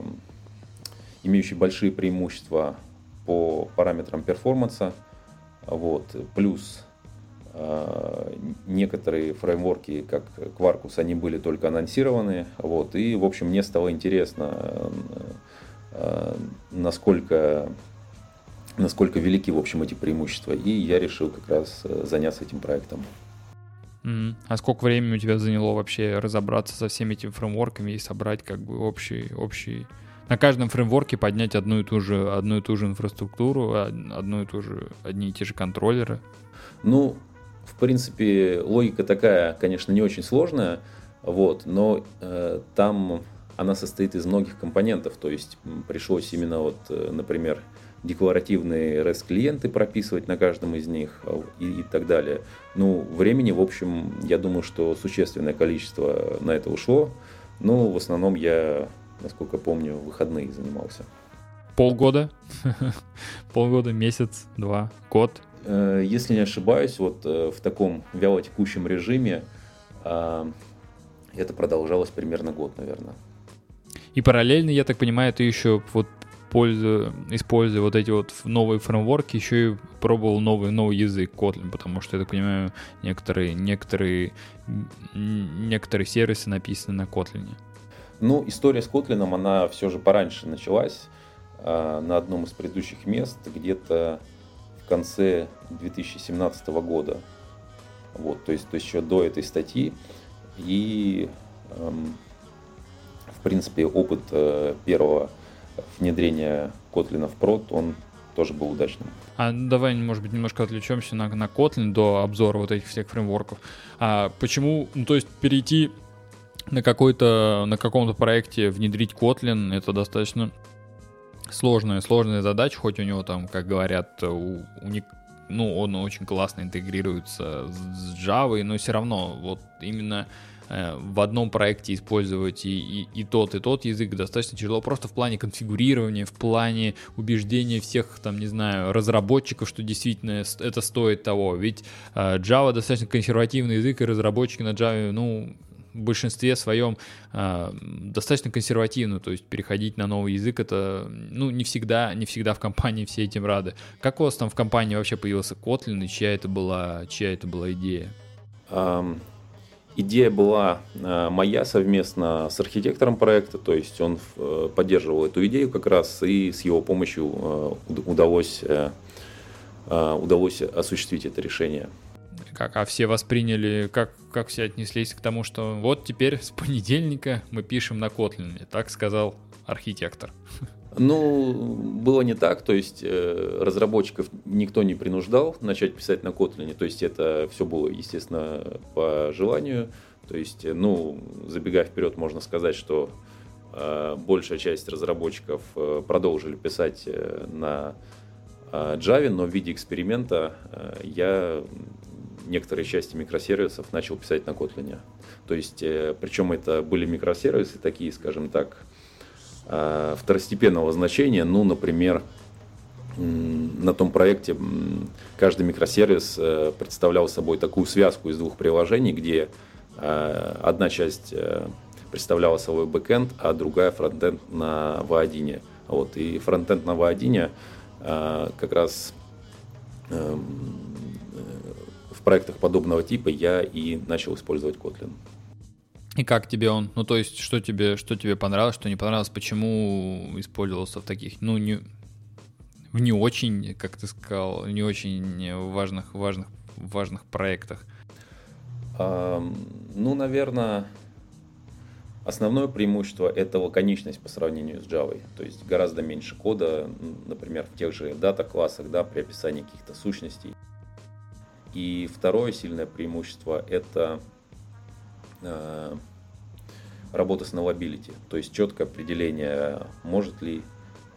имеющий большие преимущества по параметрам перформанса. Вот. Плюс некоторые фреймворки, как Quarkus, они были только анонсированы. Вот. И, в общем, мне стало интересно, насколько, насколько велики, в общем, эти преимущества. И я решил как раз заняться этим проектом. А сколько времени у тебя заняло вообще разобраться со всеми этими фреймворками и собрать как бы общий, общий... На каждом фреймворке поднять одну и ту же, одну и ту же инфраструктуру, одну и ту же, одни и те же контроллеры? Ну, в принципе, логика такая, конечно, не очень сложная, вот, но э, там она состоит из многих компонентов, то есть пришлось именно вот, э, например, декларативные REST-клиенты прописывать на каждом из них а, и, и так далее. Ну, времени, в общем, я думаю, что существенное количество на это ушло. Но в основном я, насколько помню, выходные занимался. Полгода? Полгода, месяц, два, год? Э, если не ошибаюсь, вот э, в таком вялотекущем режиме а, это продолжалось примерно год, наверное. И параллельно, я так понимаю, ты еще вот пользуя, используя вот эти вот новые фреймворки, еще и пробовал новый, новый язык Kotlin, потому что, я так понимаю, некоторые, некоторые, некоторые сервисы написаны на Kotlin. Ну, история с Kotlin, она все же пораньше началась. а, на одном из предыдущих мест где-то конце 2017 года. Вот, то есть, то есть еще до этой статьи. И, эм, в принципе, опыт э, первого внедрения Kotlin в прод, он тоже был удачным. А давай, может быть, немножко отвлечемся на, на Kotlin до обзора вот этих всех фреймворков. А почему, ну, то есть перейти на какой-то, на каком-то проекте внедрить Kotlin, это достаточно сложная, сложная задача, хоть у него там, как говорят, у, уник, ну, он очень классно интегрируется с Java, но все равно вот именно э, в одном проекте использовать и, и, и тот, и тот язык достаточно тяжело. Просто в плане конфигурирования, в плане убеждения всех, там, не знаю, разработчиков, что действительно это стоит того. Ведь э, Java достаточно консервативный язык, и разработчики на Java, ну, в большинстве своем э, достаточно консервативно, то есть переходить на новый язык это, ну, не всегда, не всегда в компании все этим рады. Как у вас там в компании вообще появился Kotlin и чья это была, чья это была идея? Um, идея была uh, моя совместно с архитектором проекта, то есть он uh, поддерживал эту идею как раз, и с его помощью uh, удалось, удалось осуществить это решение. Как, а все восприняли, как, как все отнеслись к тому, что вот теперь с понедельника мы пишем на Kotlin, так сказал архитектор. Ну, было не так, то есть э, разработчиков никто не принуждал начать писать на Kotlin, то есть это все было, естественно, по желанию. То есть, э, ну, забегая вперед, можно сказать, что э, большая часть разработчиков продолжили писать на Java, но в виде эксперимента я некоторые части микросервисов начал писать на Kotlin. То есть, э, причем это были микросервисы такие, скажем так, э, второстепенного значения. Ну, например, на том проекте каждый микросервис э, представлял собой такую связку из двух приложений, где одна часть представляла собой бэкэнд, а другая фронтенд на V1. Вот, и фронтенд на V1 как раз эм, проектах подобного типа я и начал использовать Kotlin. И как тебе он? Ну, то есть, что тебе, что тебе понравилось, что не понравилось, почему использовался в таких, ну, не, в не очень, как ты сказал, не очень важных, важных, важных проектах? А, ну, наверное, основное преимущество — это лаконичность по сравнению с Java. То есть гораздо меньше кода, например, в тех же дата-классах, да, при описании каких-то сущностей. И второе сильное преимущество – это э, работа с nullability, то есть четкое определение, может ли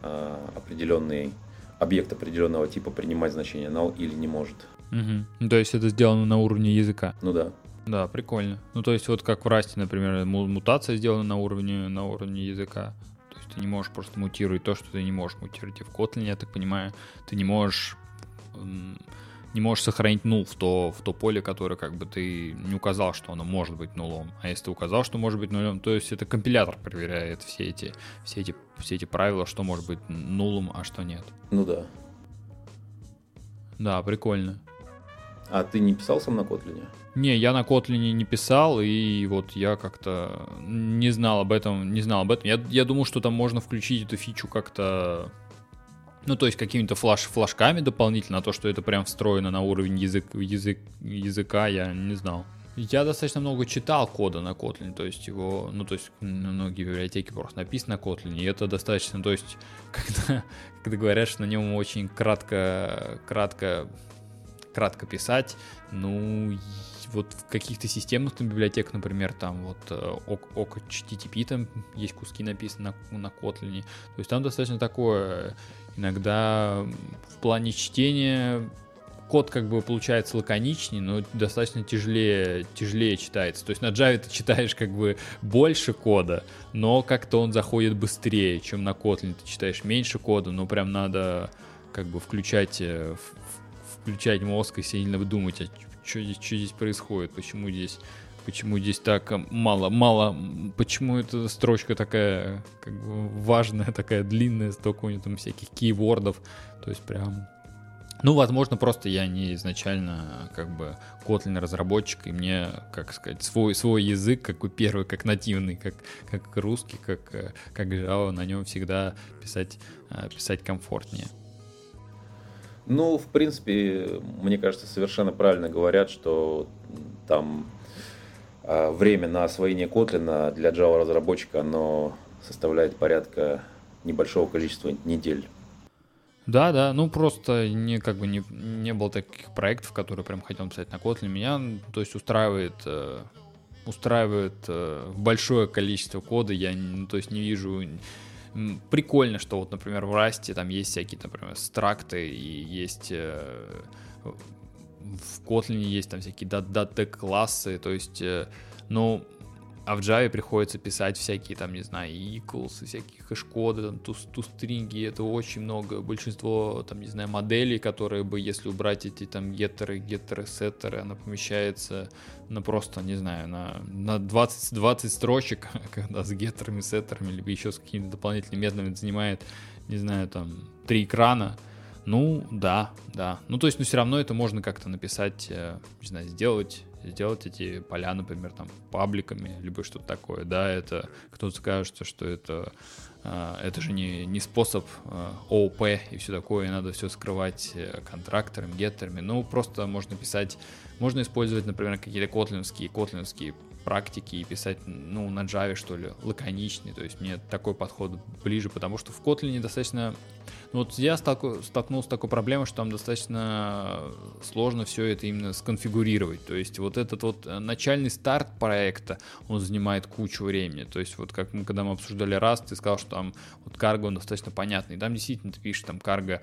э, определенный объект определенного типа принимать значение null или не может. Угу. То есть это сделано на уровне языка? Ну да. Да, прикольно. Ну то есть вот как в Расте, например, мутация сделана на уровне, на уровне языка. То есть ты не можешь просто мутировать то, что ты не можешь мутировать. И в Kotlin, я так понимаю, ты не можешь не можешь сохранить нул в то, в то поле, которое как бы ты не указал, что оно может быть нулом. А если ты указал, что может быть нулем, то есть это компилятор проверяет все эти, все эти, все эти правила, что может быть нулом, а что нет. Ну да. Да, прикольно. А ты не писал сам на Kotlin? Не, я на Kotlin не писал, и вот я как-то не знал об этом, не знал об этом. Я, я думал, что там можно включить эту фичу как-то ну, то есть какими-то флаш, флажками дополнительно, а то, что это прям встроено на уровень язык, язык, языка, я не знал. Я достаточно много читал кода на Kotlin, то есть его, ну, то есть многие библиотеки просто написаны на Kotlin, и это достаточно, то есть, когда, когда говорят, что на нем очень кратко, кратко, кратко писать, ну, вот в каких-то системных там, библиотеках, например, там вот э, там есть куски написаны на, на Kotlin, то есть там достаточно такое Иногда в плане чтения код как бы получается лаконичнее, но достаточно тяжелее, тяжелее читается. То есть на Java ты читаешь как бы больше кода, но как-то он заходит быстрее, чем на Kotlin ты читаешь меньше кода, но прям надо как бы включать, э, включать мозг и сильно думать, а что здесь, что здесь происходит, почему здесь почему здесь так мало, мало, почему эта строчка такая как бы важная, такая длинная, столько у нее там всяких кейвордов, то есть прям Ну, возможно, просто я не изначально как бы Kotlin разработчик, и мне, как сказать, свой, свой язык, как первый, как нативный, как, как русский, как, как Java, на нем всегда писать, э, писать комфортнее. Ну, в принципе, мне кажется, совершенно правильно говорят, что там время на освоение Kotlin для Java разработчика, оно составляет порядка небольшого количества недель. Да, да, ну просто не как бы не, не было таких проектов, которые прям хотел писать на Kotlin. Меня, то есть устраивает, э, устраивает э, большое количество кода. Я, ну, то есть не вижу прикольно, что вот, например, в Расте там есть всякие, например, стракты и есть э, в Kotlin есть там всякие дата классы, то есть, э, ну, а в Java приходится писать всякие там, не знаю, equals, всякие хэш-коды, там, тустринги, это очень много. Большинство, там, не знаю, моделей, которые бы, если убрать эти там геттеры, геттеры, сеттеры, она помещается на просто, не знаю, на, на 20, 20 строчек, когда с геттерами, сеттерами, либо еще с какими-то дополнительными методами занимает, не знаю, там, три экрана, ну, да, да. Ну, то есть, ну, все равно это можно как-то написать, э, не знаю, сделать сделать эти поля, например, там, пабликами, либо что-то такое, да, это кто-то скажет, что это, а, это же не, не способ а, ООП и все такое, и надо все скрывать э, контракторами, геттерами, ну, просто можно писать, можно использовать, например, какие-то котлинские, котлинские практики и писать, ну, на Java, что ли, лаконичный. То есть мне такой подход ближе, потому что в Kotlin достаточно... Ну, вот я столкнулся с такой проблемой, что там достаточно сложно все это именно сконфигурировать. То есть вот этот вот начальный старт проекта, он занимает кучу времени. То есть вот как мы, когда мы обсуждали раз, ты сказал, что там вот карго, он достаточно понятный. Там действительно ты пишешь там карго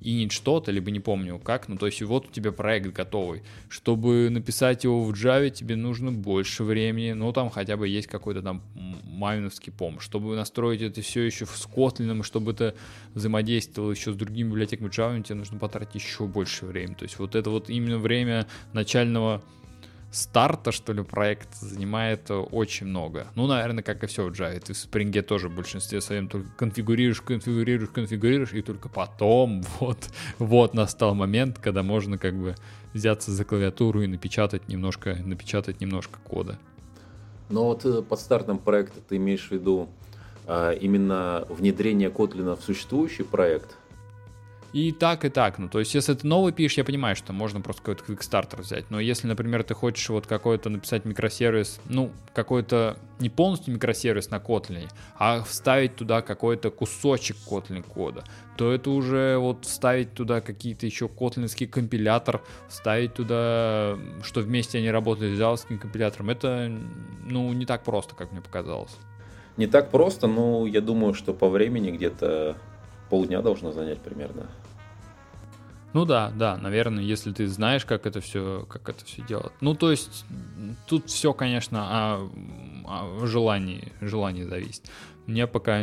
инить что-то, либо не помню как, ну то есть вот у тебя проект готовый. Чтобы написать его в Java, тебе нужно больше времени, ну там хотя бы есть какой-то там майновский пом. Чтобы настроить это все еще с Kotlin, чтобы это взаимодействовало еще с другими библиотеками Java, тебе нужно потратить еще больше времени. То есть вот это вот именно время начального старта, что ли, проект занимает очень много. Ну, наверное, как и все в Java. Ты в Spring тоже в большинстве своем только конфигурируешь, конфигурируешь, конфигурируешь, и только потом вот, вот настал момент, когда можно как бы взяться за клавиатуру и напечатать немножко, напечатать немножко кода. Но вот э, под стартом проекта ты имеешь в виду а, именно внедрение Kotlin в существующий проект – и так, и так. Ну, то есть, если ты новый пишешь, я понимаю, что можно просто какой-то квикстартер взять. Но если, например, ты хочешь вот какой-то написать микросервис, ну, какой-то не полностью микросервис на Kotlin, а вставить туда какой-то кусочек Kotlin кода, то это уже вот вставить туда какие-то еще котлинский компилятор, вставить туда, что вместе они работают с JavaScript компилятором, это, ну, не так просто, как мне показалось. Не так просто, но я думаю, что по времени где-то полдня должно занять примерно. Ну да, да, наверное, если ты знаешь, как это все, как это все делать. Ну, то есть, тут все, конечно, о, о желании, желании зависит. Мне пока...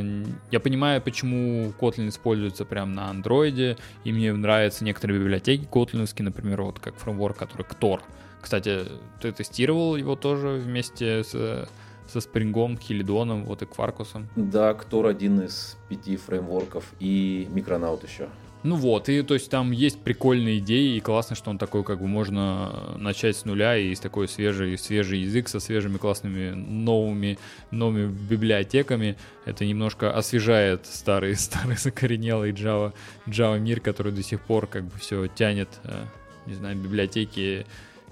Я понимаю, почему Kotlin используется прямо на андроиде, и мне нравятся некоторые библиотеки котлиновские, например, вот как фреймворк, который Ктор. Кстати, ты тестировал его тоже вместе с со Спрингом, Хилидоном, вот и Кваркусом. Да, Ктор один из пяти фреймворков и Микронаут еще. Ну вот, и то есть там есть прикольные идеи, и классно, что он такой, как бы можно начать с нуля, и есть такой свежий, свежий язык со свежими классными новыми, новыми библиотеками. Это немножко освежает старый, старый закоренелый Java, Java мир, который до сих пор как бы все тянет, э, не знаю, библиотеки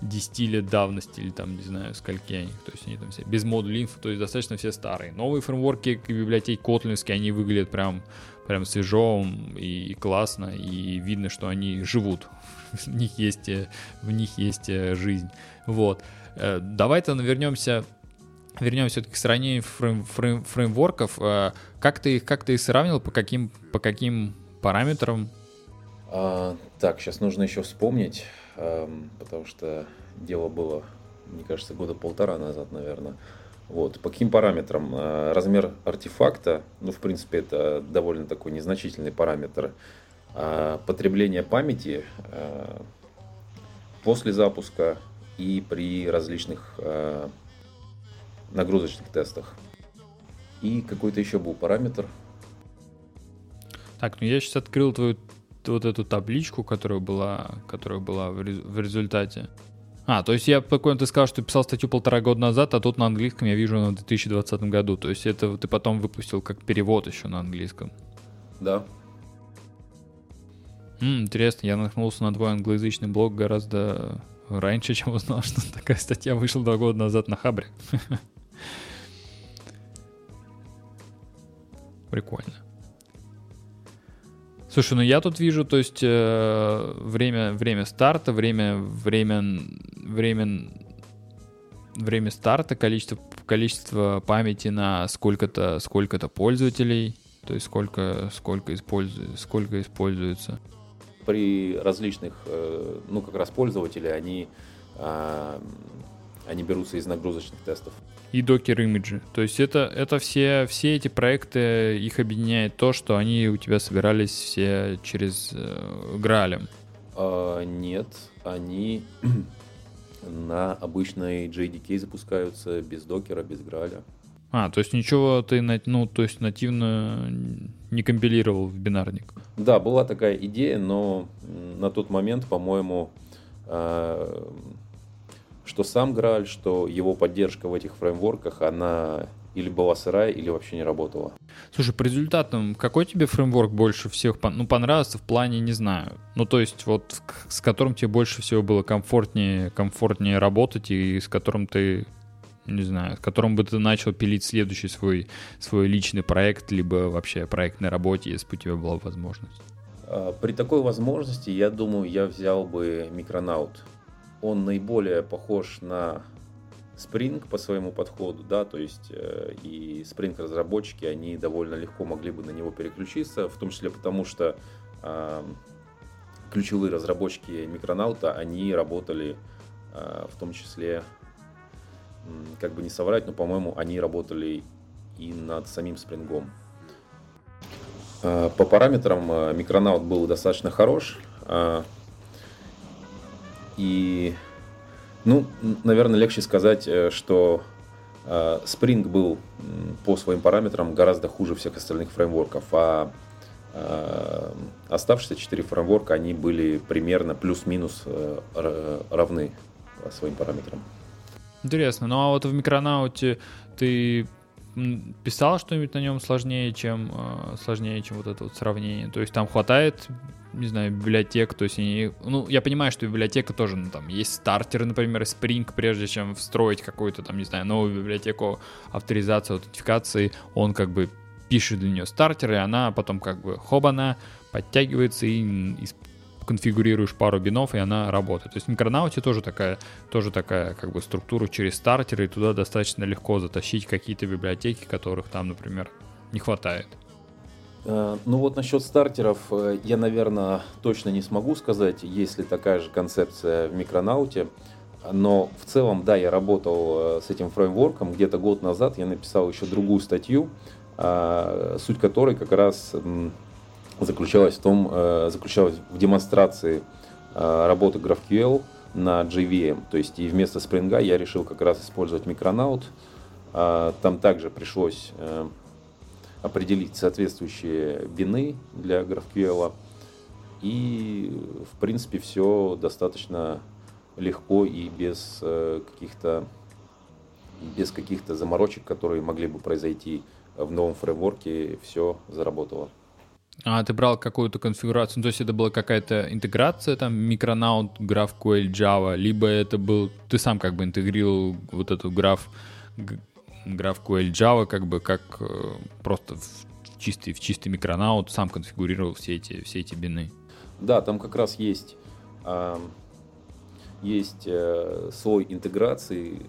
10 лет давности или там, не знаю, скольки они, то есть они там все без модулей инфо, то есть достаточно все старые. Новые фреймворки и библиотеки котлинские, они выглядят прям, прям свежо и классно, и видно, что они живут, в них есть, э, в них есть э, жизнь. Вот. Э, давай-то вернемся вернемся все-таки к сравнению фрейм, фрейм, фреймворков. Как ты, как ты их сравнил, по каким, по каким параметрам? А, так, сейчас нужно еще вспомнить. Эм, потому что дело было, мне кажется, года полтора назад, наверное. Вот. По каким параметрам? Э, размер артефакта, ну, в принципе, это довольно такой незначительный параметр. А потребление памяти э, после запуска и при различных э, нагрузочных тестах. И какой-то еще был параметр. Так, ну я сейчас открыл твою вот эту табличку, которая была, которая была в, в результате. А, то есть я такой, ты сказал, что ты писал статью полтора года назад, а тут на английском я вижу в 2020 году. То есть это ты потом выпустил как перевод еще на английском. Да. М, интересно, я наткнулся на твой англоязычный блог гораздо раньше, чем узнал, что такая статья вышла два года назад на Хабре. Прикольно. Слушай, ну я тут вижу, то есть э, время, время старта, время, время, время, время старта, количество, количество памяти на сколько-то, сколько-то пользователей, то есть сколько, сколько, использует, сколько используется. При различных, э, ну как раз пользователи, они, э, они берутся из нагрузочных тестов и докер имиджи. То есть это, это все, все эти проекты, их объединяет то, что они у тебя собирались все через э, Гралем. А, нет, они на обычной JDK запускаются без докера, без Граля. А, то есть ничего ты, ну, то есть нативно не компилировал в бинарник? Да, была такая идея, но на тот момент, по-моему, а, что сам Грааль, что его поддержка в этих фреймворках, она или была сырая, или вообще не работала. Слушай, по результатам, какой тебе фреймворк больше всех ну, понравился в плане, не знаю, ну, то есть вот с которым тебе больше всего было комфортнее, комфортнее работать и с которым ты, не знаю, с которым бы ты начал пилить следующий свой, свой личный проект, либо вообще проект на работе, если бы у тебя была возможность? А, при такой возможности, я думаю, я взял бы Микронаут он наиболее похож на Spring по своему подходу, да, то есть э, и Spring разработчики, они довольно легко могли бы на него переключиться, в том числе потому, что э, ключевые разработчики Микронаута, они работали э, в том числе, как бы не соврать, но, по-моему, они работали и над самим Спрингом. Э, по параметрам э, Микронаут был достаточно хорош, э, и, ну, наверное, легче сказать, э, что э, Spring был по своим параметрам гораздо хуже всех остальных фреймворков, а э, оставшиеся четыре фреймворка, они были примерно плюс-минус равны своим параметрам. Интересно. Ну а вот в микронауте ты писал что-нибудь на нем сложнее, чем сложнее, чем вот это вот сравнение? То есть там хватает не знаю, библиотек, то есть они, ну, я понимаю, что библиотека тоже, ну, там, есть стартеры, например, Spring, прежде чем встроить какую-то, там, не знаю, новую библиотеку авторизации, аутентификации, он как бы пишет для нее стартеры, она потом как бы хобана подтягивается и, и конфигурируешь пару бинов, и она работает. То есть в микронауте тоже такая, тоже такая как бы структура через стартеры, и туда достаточно легко затащить какие-то библиотеки, которых там, например, не хватает. Э, ну вот насчет стартеров э, я, наверное, точно не смогу сказать, есть ли такая же концепция в микронауте. Но в целом, да, я работал э, с этим фреймворком. Где-то год назад я написал еще другую статью, суть которой как раз заключалась в том, заключалась в демонстрации работы GraphQL на JVM. То есть и вместо Spring я решил как раз использовать микронаут. Там также пришлось определить соответствующие бины для GraphQL. И, в принципе, все достаточно легко и без э, каких-то без каких-то заморочек, которые могли бы произойти в новом фреймворке, все заработало. А ты брал какую-то конфигурацию, ну, то есть это была какая-то интеграция, там, Micronaut, GraphQL, Java, либо это был, ты сам как бы интегрировал вот эту граф, GraphQL Java, как бы как э, просто в чистый, в чистый микронаут сам конфигурировал все эти, все эти бины. Да, там как раз есть, есть э, слой интеграции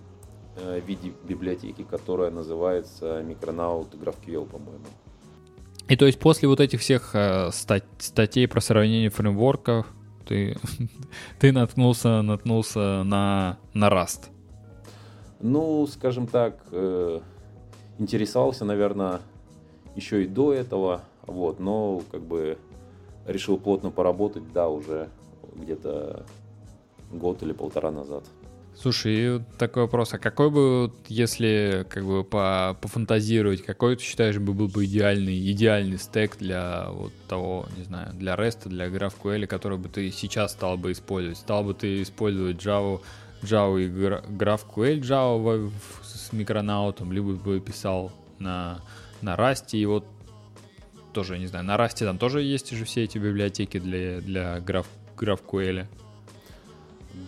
э, в виде библиотеки, которая называется Micronaut GraphQL, по-моему. И то есть после вот этих всех э, стать, статей про сравнение фреймворков ты, ты наткнулся, наткнулся на, на Rust. Ну, скажем так, э, интересовался, наверное, еще и до этого, вот, но как бы решил плотно поработать, да, уже где-то год или полтора назад. Слушай, такой вопрос, а какой бы, если как бы по, пофантазировать, какой ты считаешь бы был бы идеальный, идеальный стек для вот того, не знаю, для REST, для GraphQL, который бы ты сейчас стал бы использовать? Стал бы ты использовать Java, Java и GraphQL Java с микронаутом, либо бы писал на, на Rust, и вот тоже, не знаю, на Rust там тоже есть же все эти библиотеки для, для Graph, GraphQL.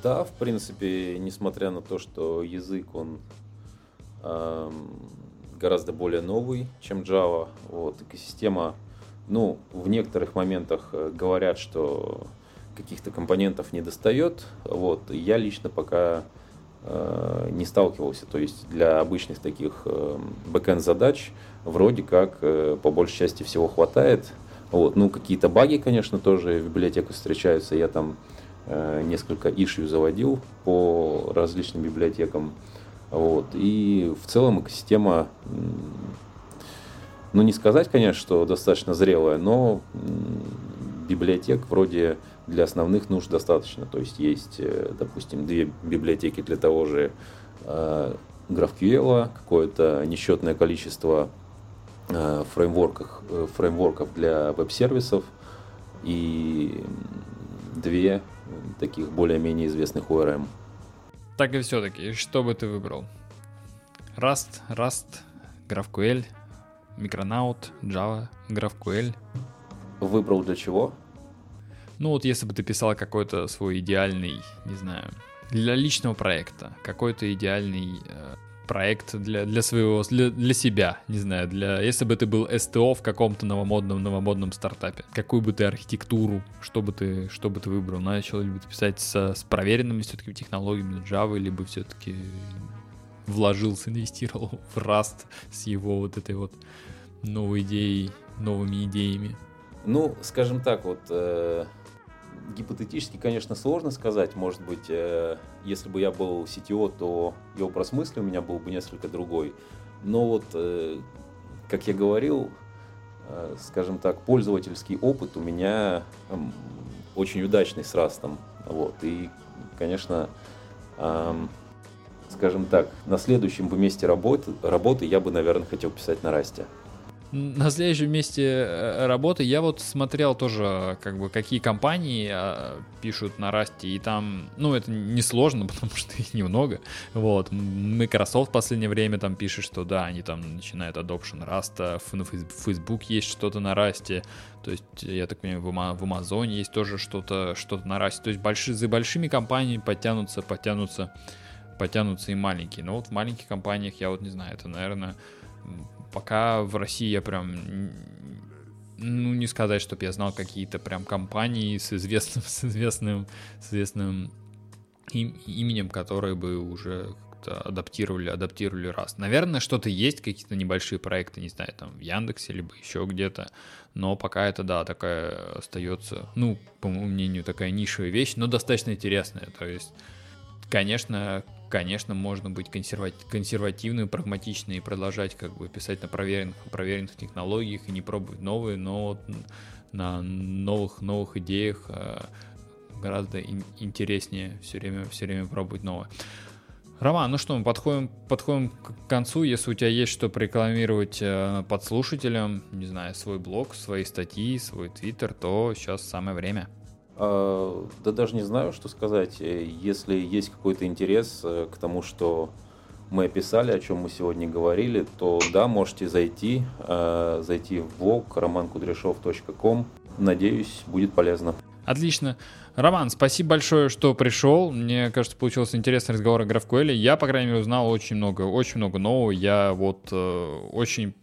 Да, в принципе, несмотря на то, что язык, он эм, гораздо более новый, чем Java, вот, экосистема, ну, в некоторых моментах э, говорят, что каких-то компонентов не достает, вот, я лично пока э, не сталкивался, то есть для обычных таких э, бэкэнд задач вроде как э, по большей части всего хватает, вот, ну, какие-то баги, конечно, тоже в библиотеку встречаются, я там Э, несколько ишью заводил по различным библиотекам. Вот. И в целом экосистема, ну не сказать, конечно, что достаточно зрелая, но библиотек вроде для основных нужд достаточно. То есть есть, э, допустим, две библиотеки для того же э, GraphQL, какое-то несчетное количество фреймворков, фреймворков для веб-сервисов и две таких более-менее известных ORM. Так и все-таки, что бы ты выбрал? Rust, Rust, GraphQL, Micronaut, Java, GraphQL. Выбрал для чего? Ну вот если бы ты писал какой-то свой идеальный, не знаю, для личного проекта, какой-то идеальный э, проект для, для своего, для, для себя, не знаю, для, если бы ты был СТО в каком-то новомодном, новомодном стартапе, какую бы ты архитектуру, что бы ты, что бы ты выбрал, начал ли бы ты писать со, с проверенными все-таки технологиями Java, либо все-таки вложился, инвестировал в Rust с его вот этой вот новой идеей, новыми идеями? Ну, скажем так, вот э, гипотетически, конечно, сложно сказать. Может быть, э, если бы я был CTO, то его просмысле у меня был бы несколько другой. Но вот, э, как я говорил, э, скажем так, пользовательский опыт у меня э, очень удачный с растом. Вот. И, конечно, э, скажем так, на следующем бы месте работы, работы я бы, наверное, хотел писать на Расте на следующем месте э, работы я вот смотрел тоже, как бы, какие компании а, пишут на Расте, и там, ну, это несложно, потому что их немного, вот, Microsoft в последнее время там пишет, что да, они там начинают adoption Раста, в Facebook есть что-то на Расте, то есть, я так понимаю, в Амазоне есть тоже что-то что на Расте, то есть, большие, за большими компаниями подтянутся, подтянутся, подтянутся и маленькие, но вот в маленьких компаниях я вот не знаю, это, наверное, пока в России я прям ну, не сказать, чтобы я знал какие-то прям компании с известным, с известным, с известным им, именем, которые бы уже адаптировали, адаптировали раз. Наверное, что-то есть, какие-то небольшие проекты, не знаю, там в Яндексе, либо еще где-то, но пока это, да, такая остается, ну, по моему мнению, такая нишевая вещь, но достаточно интересная, то есть, конечно, конечно, можно быть консервативным, прагматичным и продолжать как бы писать на проверенных, проверенных технологиях и не пробовать новые, но на новых, новых идеях э, гораздо интереснее все время, все время пробовать новое. Роман, ну что, мы подходим, подходим к концу. Если у тебя есть что порекламировать э, подслушателям, не знаю, свой блог, свои статьи, свой твиттер, то сейчас самое время. А, да даже не знаю, что сказать. Э, если есть какой-то интерес э, к тому, что мы описали, о чем мы сегодня говорили, то да, можете зайти, э, зайти в блог romankудряшов.com. Надеюсь, будет полезно. Отлично. Роман, спасибо большое, что пришел. Мне кажется, получился интересный разговор о GraphQL. Я, по крайней мере, узнал очень много, очень много нового. Я вот э, очень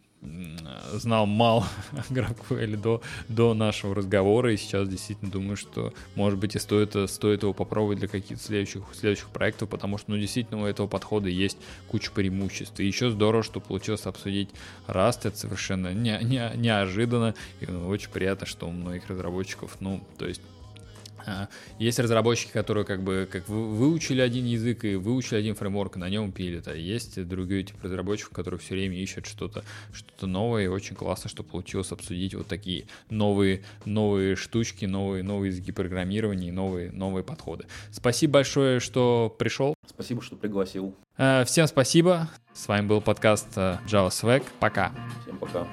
знал мало о GraphQL до, до нашего разговора, и сейчас действительно думаю, что, может быть, и стоит, стоит его попробовать для каких-то следующих, следующих проектов, потому что, ну, действительно, у этого подхода есть куча преимуществ. И еще здорово, что получилось обсудить Rust, это совершенно не, не, неожиданно, и ну, очень приятно, что у многих разработчиков, ну, то есть есть разработчики, которые как бы как выучили один язык и выучили один фреймворк, и на нем пилят. А есть другой тип разработчиков, которые все время ищут что-то что новое, и очень классно, что получилось обсудить вот такие новые, новые штучки, новые, новые языки программирования и новые, новые подходы. Спасибо большое, что пришел. Спасибо, что пригласил. А, всем спасибо. С вами был подкаст э, Java Swag. Пока. Всем пока.